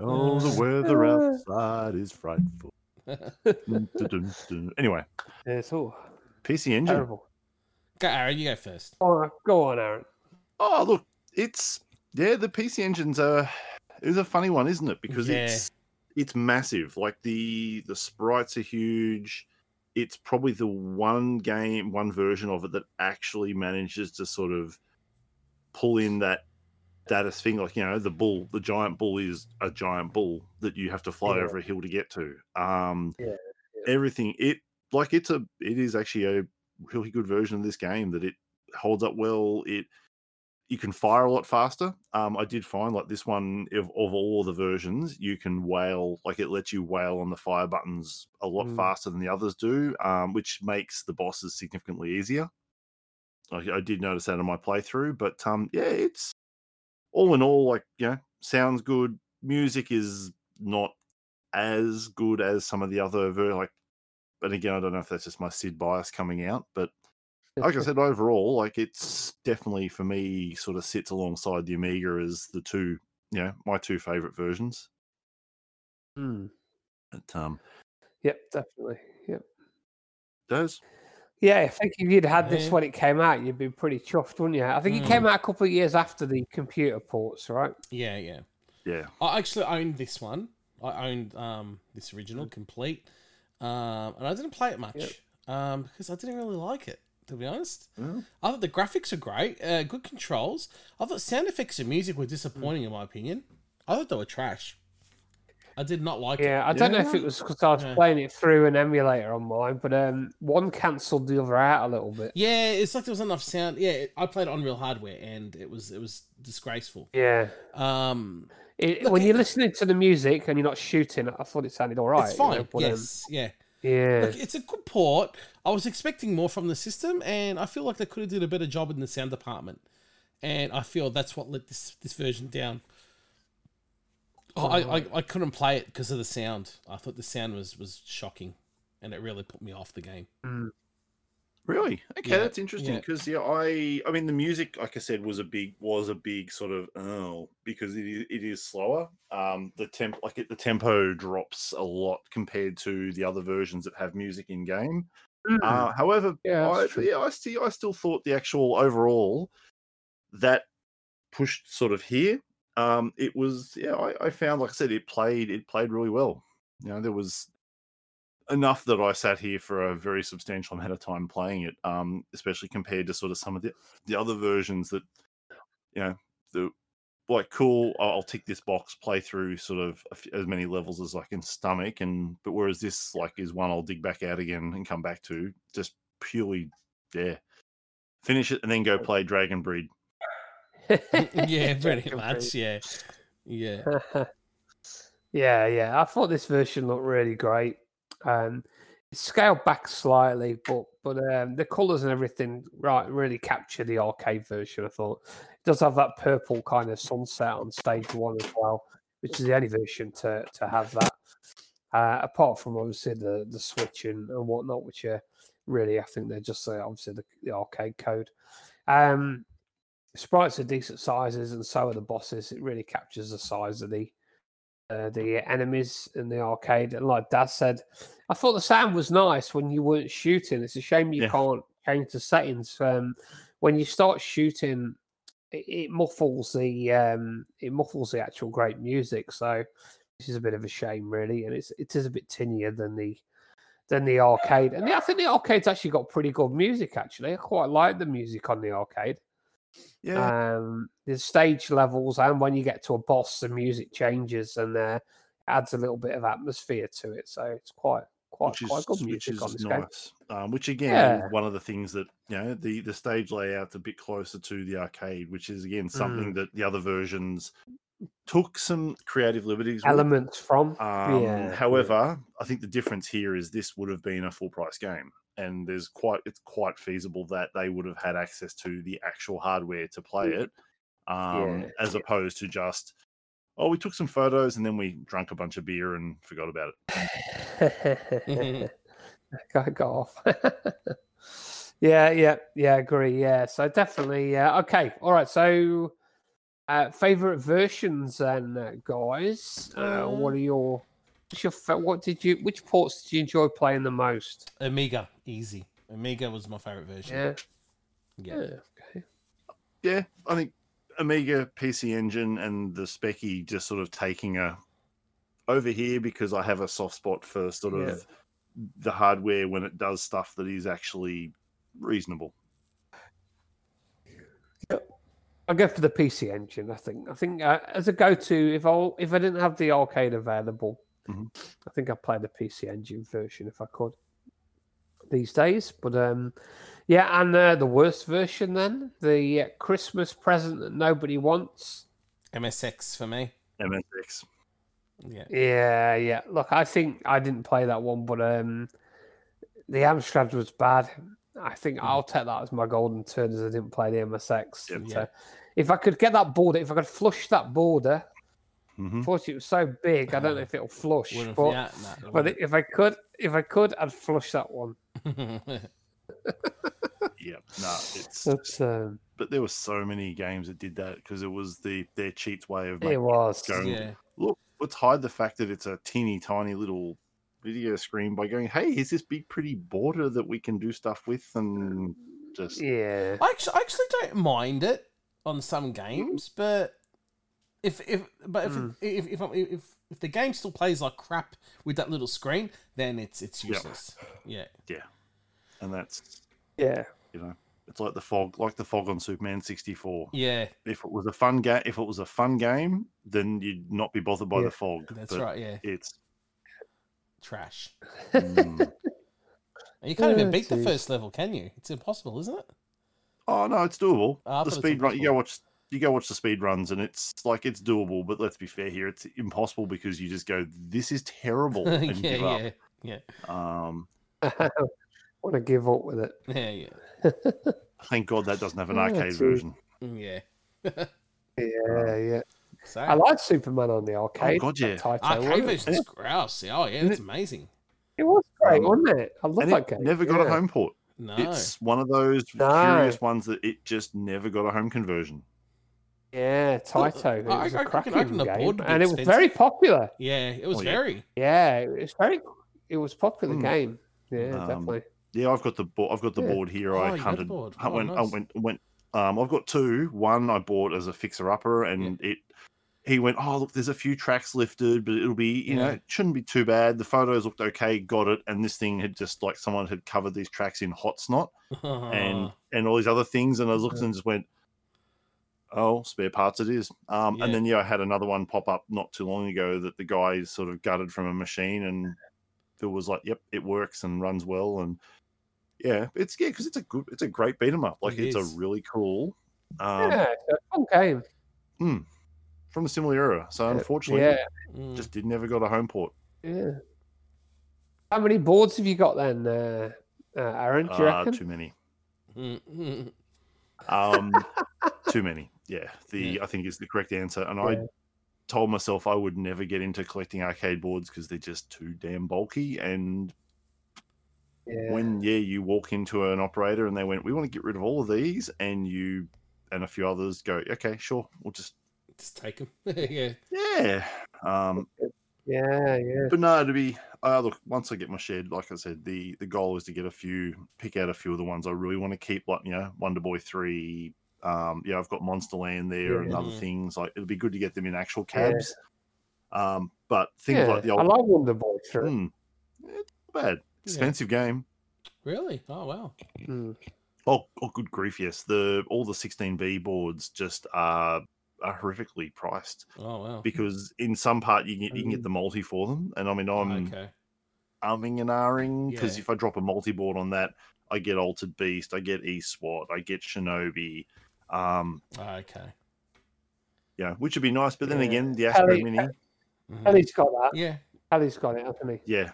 oh, the [LAUGHS] weather outside is frightful. Dun, dun, dun, dun. anyway, It's all PC Engine. terrible. Go, Aaron. You go first. Go on, go on, Aaron. Oh, look, it's yeah, the PC Engine's a is a funny one, isn't it? Because Yeah. it's it's massive. Like the the sprites are huge. It's probably the one game, one version of it that actually manages to sort of pull in that status thing. Like you know, the bull, the giant bull is a giant bull that you have to fly Yeah. over a hill to get to. Um, Yeah, everything it like it's a it is actually a really good version of this game that it holds up well. It you can fire a lot faster. Um, I did find like this one of, of all the versions, you can whale like it lets you whale on the fire buttons a lot Mm. faster than the others do, um, which makes the bosses significantly easier. I, I did notice that in my playthrough, but um, yeah, it's all in all like you know sounds good. Music is not as good as some of the other ver- like. But again, I don't know if that's just my SID bias coming out, but like I [LAUGHS] said, overall, like it's definitely for me sort of sits alongside the Amiga as the two, you know, my two favorite versions. Hmm. But um, Yep, definitely. Yep. those Yeah, I think if you'd had this Yeah. when it came out, you'd be pretty chuffed, wouldn't you? I think it came out a couple of years after the computer ports, right? Yeah, yeah. yeah, I actually owned this one. I owned um, this original complete, um, and I didn't play it much Yep. um, because I didn't really like it. To be honest, Well. I thought the graphics are great, uh, good controls. I thought sound effects and music were disappointing in my opinion. I thought they were trash. I did not like it. Yeah, I don't know if it was because I was Yeah. playing it through an emulator on mine, but um, one cancelled the other out a little bit. Yeah, it's like there was enough sound. Yeah, I played on real hardware, and it was it was disgraceful. Yeah. Um, It, Look, when you're listening to the music and you're not shooting, I thought it sounded all right. it's you know, fine. but, um, yes, yeah. yeah. Look, it's a good port. I was expecting more from the system, and I feel like they could have did a better job in the sound department. And I feel that's what let this this version down. Oh, I, I, I couldn't play it because of the sound. I thought the sound was was shocking, and it really put me off the game. really okay. Yeah, That's interesting because yeah. I I mean the music, like I said, was a big was a big sort of oh because it is it is slower. Um, the temp like it, the tempo drops a lot compared to the other versions that have music in game. Mm. Uh, however, Yeah, I, that's yeah, I still I still thought the actual overall that pushed sort of here. Um, it was yeah, I, I found like I said, it played it played really well. You know, there was enough that I sat here for a very substantial amount of time playing it. Um, especially compared to sort of some of the the other versions that you know the like cool. I'll, I'll tick this box, play through sort of a f- as many levels as I can stomach, and but whereas this like is one I'll dig back out again and come back to just purely yeah, finish it and then go play Dragon Breed. Yeah, [LAUGHS] pretty much. Yeah, yeah. [LAUGHS] yeah, yeah. I thought this version looked really great. Um, it's scaled back slightly, but but um, the colours and everything right really capture the arcade version. I thought it does have that purple kind of sunset on stage one as well, which is the only version to to have that. Uh, apart from obviously the the switch and, and whatnot, which are really I think they're just uh, obviously the, the arcade code. Um, sprites are decent sizes, and so are the bosses. It really captures the size of the uh, the enemies in the arcade. And like Dad said, I thought the sound was nice when you weren't shooting. It's a shame you Yeah. can't change the settings. Um, when you start shooting, it, it muffles the um, it muffles the actual great music. So this is a bit of a shame, really, and it's it is a bit tinier than the than the arcade. And yeah, I think the arcade's actually got pretty good music. Actually, I quite like the music on the arcade. Yeah, Um, the stage levels, and when you get to a boss, the music changes and uh, adds a little bit of atmosphere to it. So it's quite quite which is quite good which music is on this game. nice. Um, which again, Yeah. one of the things that you know the the stage layout's a bit closer to the arcade, which is again Mm. something that the other versions took some creative liberties. with. Elements from Um, yeah. however, I think the difference here is this would have been a full price game, and there's quite it's quite feasible that they would have had access to the actual hardware to play it, um, Yeah, as opposed to just oh we took some photos and then we drank a bunch of beer and forgot about it. [LAUGHS] Got got off. [LAUGHS] yeah, yeah, yeah. Agree. Yeah. So definitely. Yeah. Okay. All right. So, uh, favorite versions and uh, guys. Uh, what Uh, are your? What's your? fa- What did you? Which ports did you enjoy playing the most? Amiga, easy. Amiga was my favorite version. Yeah. Yeah. Yeah. Okay. Yeah, I think Amiga PC Engine and the Speccy just sort of taking a over here because I have a soft spot for sort Yeah. of the hardware when it does stuff that is actually reasonable. I'll go for the PC engine. I think. I think uh, as a go-to, if I if I didn't have the arcade available, Mhm. I think I'd play the PC engine version if I could these days. But um, yeah, and uh, the worst version then, the uh, Christmas present that nobody wants. MSX for me. MSX. Yeah. Yeah, yeah. Look, I think I didn't play that one, but um, the Amstrad was bad. I think I'll take that as my golden turn as I didn't play the MSX. Yep. And, Yeah. uh, if I could get that border, if I could flush that border, hmm Unfortunately, it was so big. I don't know if it'll flush, Would've- but yeah, nah, it but if I could, if I could, I'd flush that one. [LAUGHS] Yeah, no, it's That's um, but there were so many games that did that because it was the their cheats way of it making, was. Go. yeah. look. Let's hide the fact that it's a teeny tiny little video screen by going, "Hey, here's this big pretty border that we can do stuff with," and just Yeah, I actually, I actually don't mind it on some games, but if if but if Mm. if if, if if the game still plays like crap with that little screen, then it's it's Yep. useless. Yeah. Yeah. And that's yeah, you know it's like the fog like the fog on superman 64 Yeah, if it was a fun game if it was a fun game then you'd not be bothered by Yeah. the fog that's but right. Yeah, it's trash. mm, [LAUGHS] And you can't even Oh, beat the first level, can you? It's impossible, isn't it? oh no it's doable Oh, the speed run you go watch you go watch the speed runs and it's like it's doable but let's be fair here it's impossible because you just go this is terrible [LAUGHS] and yeah, give up yeah, yeah, um [LAUGHS] want to give up with it. yeah, yeah, [LAUGHS] thank god that doesn't have an Oh, arcade version yeah. Yeah, yeah. So I like Superman on the arcade. Oh God, yeah. that Taito arcade one. version's grouse. Oh yeah, And it's amazing. It was great, Um, wasn't it? I love and that it game. never got a home port No, it's one of those No. curious ones that it just never got a home conversion Yeah, Taito. It I- was I- I a can- cracking I can game, afford to be and it was very popular. yeah, it was Oh, yeah. very. Yeah, it was very. It was popular Mm. game. Yeah, Um, definitely. Yeah, I've got the board. I've got the Yeah. board here. Oh, I you got the hunted. board. I Oh, went. I nice. went. Went. Um, I've got two. One I bought as a fixer upper, and it. He went. Oh look, there's a few tracks lifted, but it'll be. You know, it shouldn't be too bad. The photos looked okay. Got it. And this thing had just like someone had covered these tracks in hot snot [LAUGHS] and and all these other things. And I looked and just went. Oh, spare parts it is. Um, Yeah. and then yeah, I had another one pop up not too long ago that the guy sort of gutted from a machine, and it was like, yep, it works and runs well, and yeah, it's yeah, because it's a good, it's a great beat 'em up. Like It it's is. a really cool, um, yeah, fun game. from a similar era. So unfortunately, Yeah, Mm. just did never got a home port. yeah. How many boards have you got then, uh, uh, Aaron? Do you Uh, reckon? too many. Mm, mm. Um, [LAUGHS] too many. Yeah, the Yeah. I think is the correct answer. And Yeah. I told myself I would never get into collecting arcade boards because they're just too damn bulky. And Yeah. when yeah, you walk into an operator and they went, "We want to get rid of all of these," and you and a few others go, "Okay, sure, we'll just Just take them. [LAUGHS] yeah. yeah." Um, yeah, yeah. but no, to be uh, look once I get my shed, like I said, the the goal is to get a few, pick out a few of the ones I really want to keep, like you know, Wonder Boy three. Um, yeah, I've got Monster Land there and other things. Like it'll be good to get them in actual Yeah. cabs. Um, but things yeah. like the I old, like Wonder Boy through. Hmm, it's not bad, expensive game. Really? Oh wow. Mm. Oh, oh, good grief! Yes, the all the 16B boards just are, are horrifically priced Oh wow. because in some part you can, you can get the multi for them, and I mean I'm okay. umming and ahhing because Yeah. if I drop a multi board on that, I get Altered Beast, I get E SWAT, I get Shinobi, um, Okay. yeah, which would be nice. But then Yeah. again, the Astro Ellie- Mini, Mhm. Ellie's got that. Yeah. Ellie's got it, hasn't he? yeah.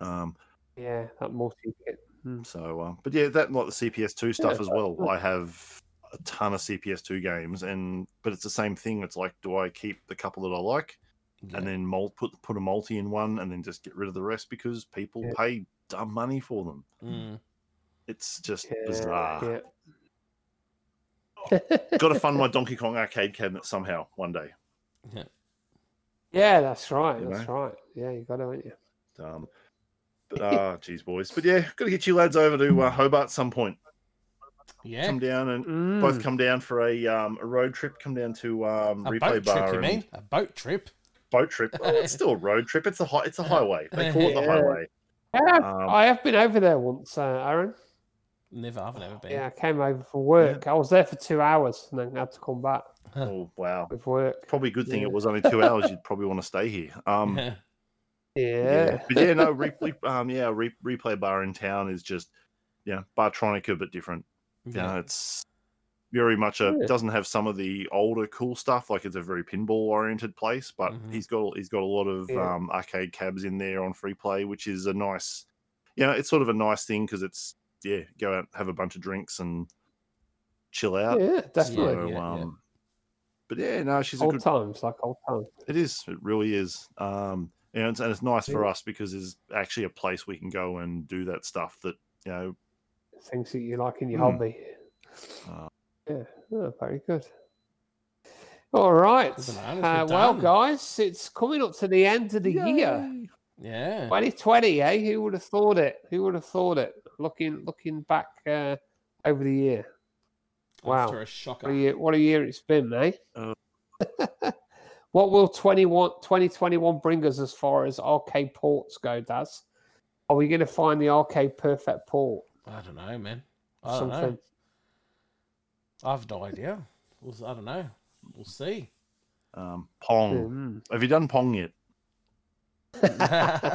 Um, Yeah, that multi kit. Mm. so, uh, but yeah, that like the CPS2 stuff Yeah, as well. yeah. I have a ton of CPS2 games, and but it's the same thing. It's like, do I keep the couple that I like? yeah. and then mul- put put a multi in one, and then just get rid of the rest because people Yeah. pay dumb money for them. Mm. It's just Yeah, bizarre. [LAUGHS] yeah. Got to fund my Donkey Kong arcade cabinet somehow one day. Yeah. Yeah, that's right. You That's know? right. Yeah, you got to, haven't you? Um, but ah, [LAUGHS] geez, boys. But yeah, got to get you lads over to uh, Hobart some point. Yeah. Come down and Mm. both come down for a um, a road trip. Come down to um, A replay boat bar trip, you mean? A boat trip? boat trip. [LAUGHS] Well, it's still a road trip. It's a hi- it's a highway. They call it the Yeah. highway. Yeah, Um, I have been over there once, uh, Aaron. Never. I've never been. Yeah, I came over for work. I was there for two hours and then had to come back Oh wow. with work. Probably a good thing Yeah. it was only two hours. You'd probably want to stay here. Um, Yeah. Yeah. But yeah, no, replay, um, yeah, re- replay bar in town is just, yeah, Bartronica, but different. You know, Yeah. it's very much a Yeah. doesn't have some of the older cool stuff. Like it's a very pinball oriented place, but Mhm. he's got he's got a lot of Yeah. um, arcade cabs in there on free play, which is a nice, you know, it's sort of a nice thing because it's yeah, go out have a bunch of drinks and chill out. Yeah, So, definitely. yeah, yeah. um, but yeah, no, she's a Old good times, like old times. it is. It really is. Um, and it's, and it's nice for us because there's actually a place we can go and do that stuff that you know. Things that you like in your Hmm. hobby. Uh, Yeah, oh, very good. All right. Uh, well, guys, it's coming up to the end of the year. Yeah. 2020, eh? Who would have thought it? Who would have thought it? Looking looking back uh, over the year. Wow. After a What a year, what a year it's been, eh? Uh. [LAUGHS] what will 21, 2021 bring us as far as arcade ports go, Daz? Are we going to find the arcade perfect port? I don't know, man. I don't know. I've no idea. We'll, I don't know. We'll see. Um, Pong. Mm. Have you done Pong yet? [LAUGHS] [LAUGHS] you Well, know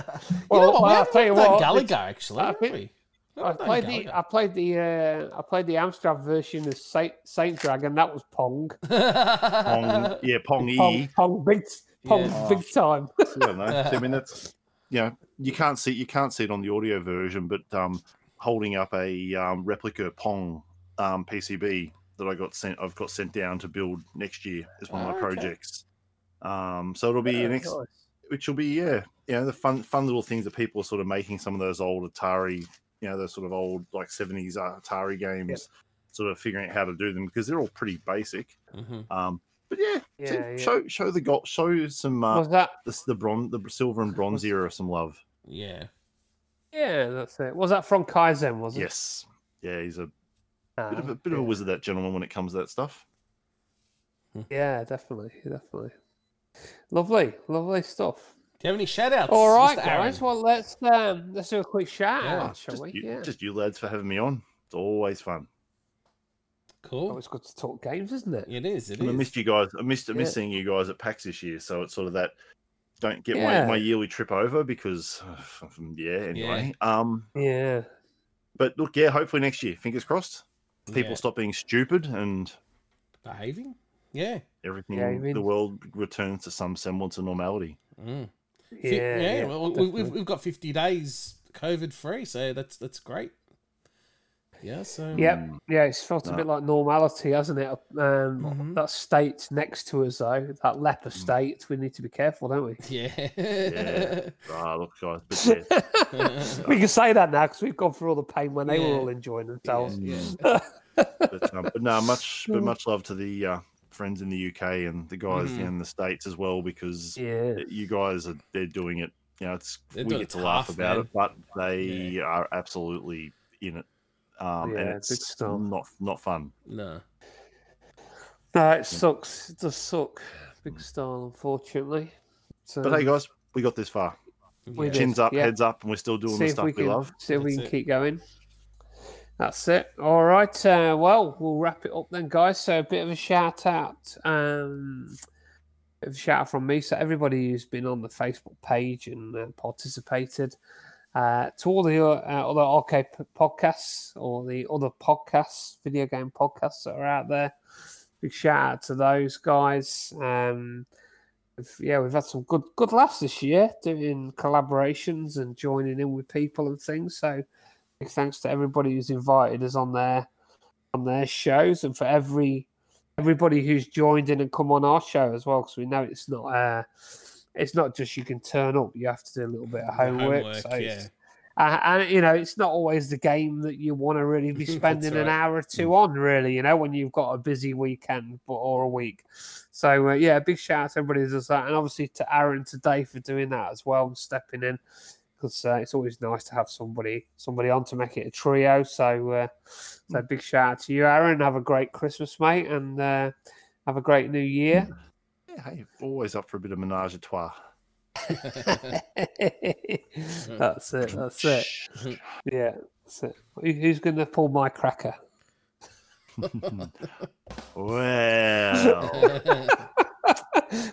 what? well, We I'll haven't tell you what, Galaga it's- actually. I think- we? We I played the I played the uh, I played the Amstrad version of Saint, Saint Dragon. That was Pong. [LAUGHS] Pong, yeah, Pong E. Pong, Pong big, Pong Yeah. big time. I don't know. I mean, that's you know, you can't see you can't see it on the audio version, but um, holding up a um, replica Pong um, PCB that I got sent, I've got sent down to build next year is one of my Oh, okay. projects. Um, so it'll be Yeah, an ex- nice. which will be yeah, you know, the fun fun little things that people are sort of making some of those old Atari, you know, those sort of old like seventies Atari games, sort of figuring out how to do them because they're all pretty basic. Mhm. Um, but yeah, see, Yeah, yeah. show show the gold, show some uh, Was that? this the bronze, the silver and bronze era some love. Yeah. Yeah, that's it. Was that from Kaizen? Was it? Yes, yeah, he's a Ah, bit of a bit of a wizard, that gentleman, when it comes to that stuff. Yeah, definitely, definitely. Lovely, lovely stuff. Do you have any shout outs? All right, guys. Well, let's um, let's do a quick shout Yeah, out, shall Just we? you, yeah. just you lads for having me on. It's always fun. Cool. Always good to talk games, isn't it? It is. It I is. missed you guys. I missed I missed Yeah. seeing you guys at PAX this year, so it's sort of that. Don't get Yeah. my, my yearly trip over because, [SIGHS] yeah. Anyway, um, Yeah. but look, yeah. Hopefully next year. Fingers crossed. People Yeah. stop being stupid and behaving. Yeah. everything. Yeah, I mean- the world returns to some semblance of normality. Mm. Yeah. Yeah. yeah, well, we, we've we've got fifty days COVID free, so that's that's great. Yeah, so Yep. Mm. Yeah, it's felt a bit like normality, hasn't it? Um, Mhm. That state next to us, though, that leper state, we need to be careful, don't we? Yeah. Yeah. [LAUGHS] Ah, look, guys, [LAUGHS] we can say that now because we've gone through all the pain when they Yeah. were all enjoying themselves. yeah. [LAUGHS] but, um, but no, much, but Mm. much love to the uh, friends in the UK and the guys Mhm. in the states as well, because Yeah. you guys are they're doing it. You know, it's They're we get it to laugh about man. it, but they are absolutely in it. Um, Yeah, and big it's stuff. not not fun. No. No, it sucks. It does suck. Big style, unfortunately. So, But hey, guys, we got this far. We Yeah. Chins up, yeah. heads up, and we're still doing see the stuff we we, love. see if we can it. keep going. That's it. All right. Uh, well, we'll wrap it up then, guys. So a bit of a shout out. Um, a shout out from me. So everybody who's been on the Facebook page and uh, participated. Uh, to all the uh, other arcade podcasts or the other podcasts, video game podcasts that are out there, big shout out to those guys. Um, yeah, we've had some good good laughs this year doing collaborations and joining in with people and things. So thanks to everybody who's invited us on their on their shows and for every everybody who's joined in and come on our show as well because we know it's not uh it's not just you can turn up you have to do a little bit of homework, homework, so yeah. uh, and you know it's not always the game that you want to really be [LAUGHS] spending an right. hour or two on really you know when you've got a busy weekend but- or a week so uh, yeah big shout out to everybody who does that and obviously to aaron today for doing that as well and stepping in because uh, it's always nice to have somebody somebody on to make it a trio so uh, so Mm. big shout out to you aaron have a great christmas mate and uh, have a great new year Yeah, hey, always up for a bit of menage a trois. [LAUGHS] that's it that's it yeah that's it who's going to pull my cracker [LAUGHS] Well, [LAUGHS]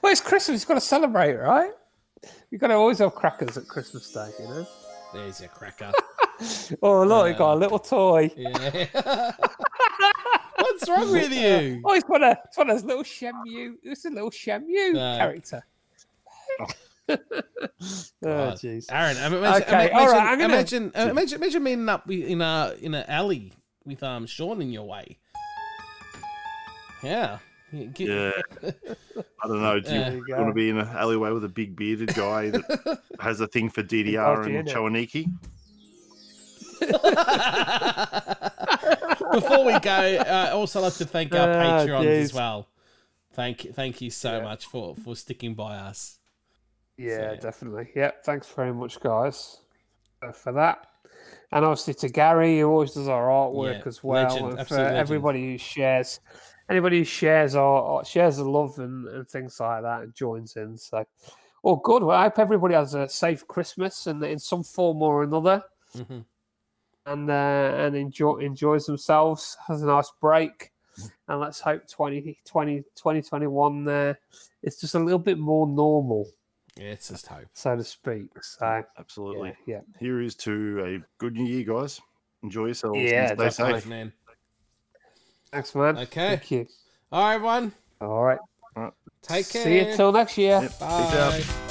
well, it's Christmas. You've got to celebrate, right? You've got to always have crackers at Christmas Day, you know? There's your cracker. [LAUGHS] Oh, look, he got a little toy. [LAUGHS] Yeah. [LAUGHS] What's wrong with you? Oh, he's got a, it's one of those little Shemu. It's a little Shemu No. character. oh, God. jeez. Aaron, I mean, imagine, Okay, imagine, all right, I'm gonna- imagine, uh, imagine, imagine meeting up in a in an alley with um Sean in your way. Yeah. You [LAUGHS] get- yeah. [LAUGHS] I don't know. Do you, Yeah. You want to be in an alleyway with a big bearded guy that [LAUGHS] has a thing for DDR and innit? Chowaniki? Before we go, I uh, also like to thank our Ah, patrons jeez. as well. Thank thank you so Yeah. much for for sticking by us. Yeah, So- definitely. Yep. Thanks very much, guys, uh, for that. And obviously to Gary, who always does our artwork Yeah, as well, legend, and for legend. everybody who shares, anybody who shares our, our shares the love and, and things like that and joins in. So, all good. Well, I hope everybody has a safe Christmas and in some form or another, Mhm. and uh, and enjoy enjoys themselves, has a nice break. And let's hope 20, 20 2021 uh, is just a little bit more normal, Yeah, it's just hope. so to speak. So, Absolutely. yeah, yeah. Here is to a good new year, guys. Enjoy yourselves. and Yeah, stay definitely. safe. Man. Thanks, man. Okay. Thank you. All right, everyone. All right. Take care. See you till next year. Yep. Peace out. Bye.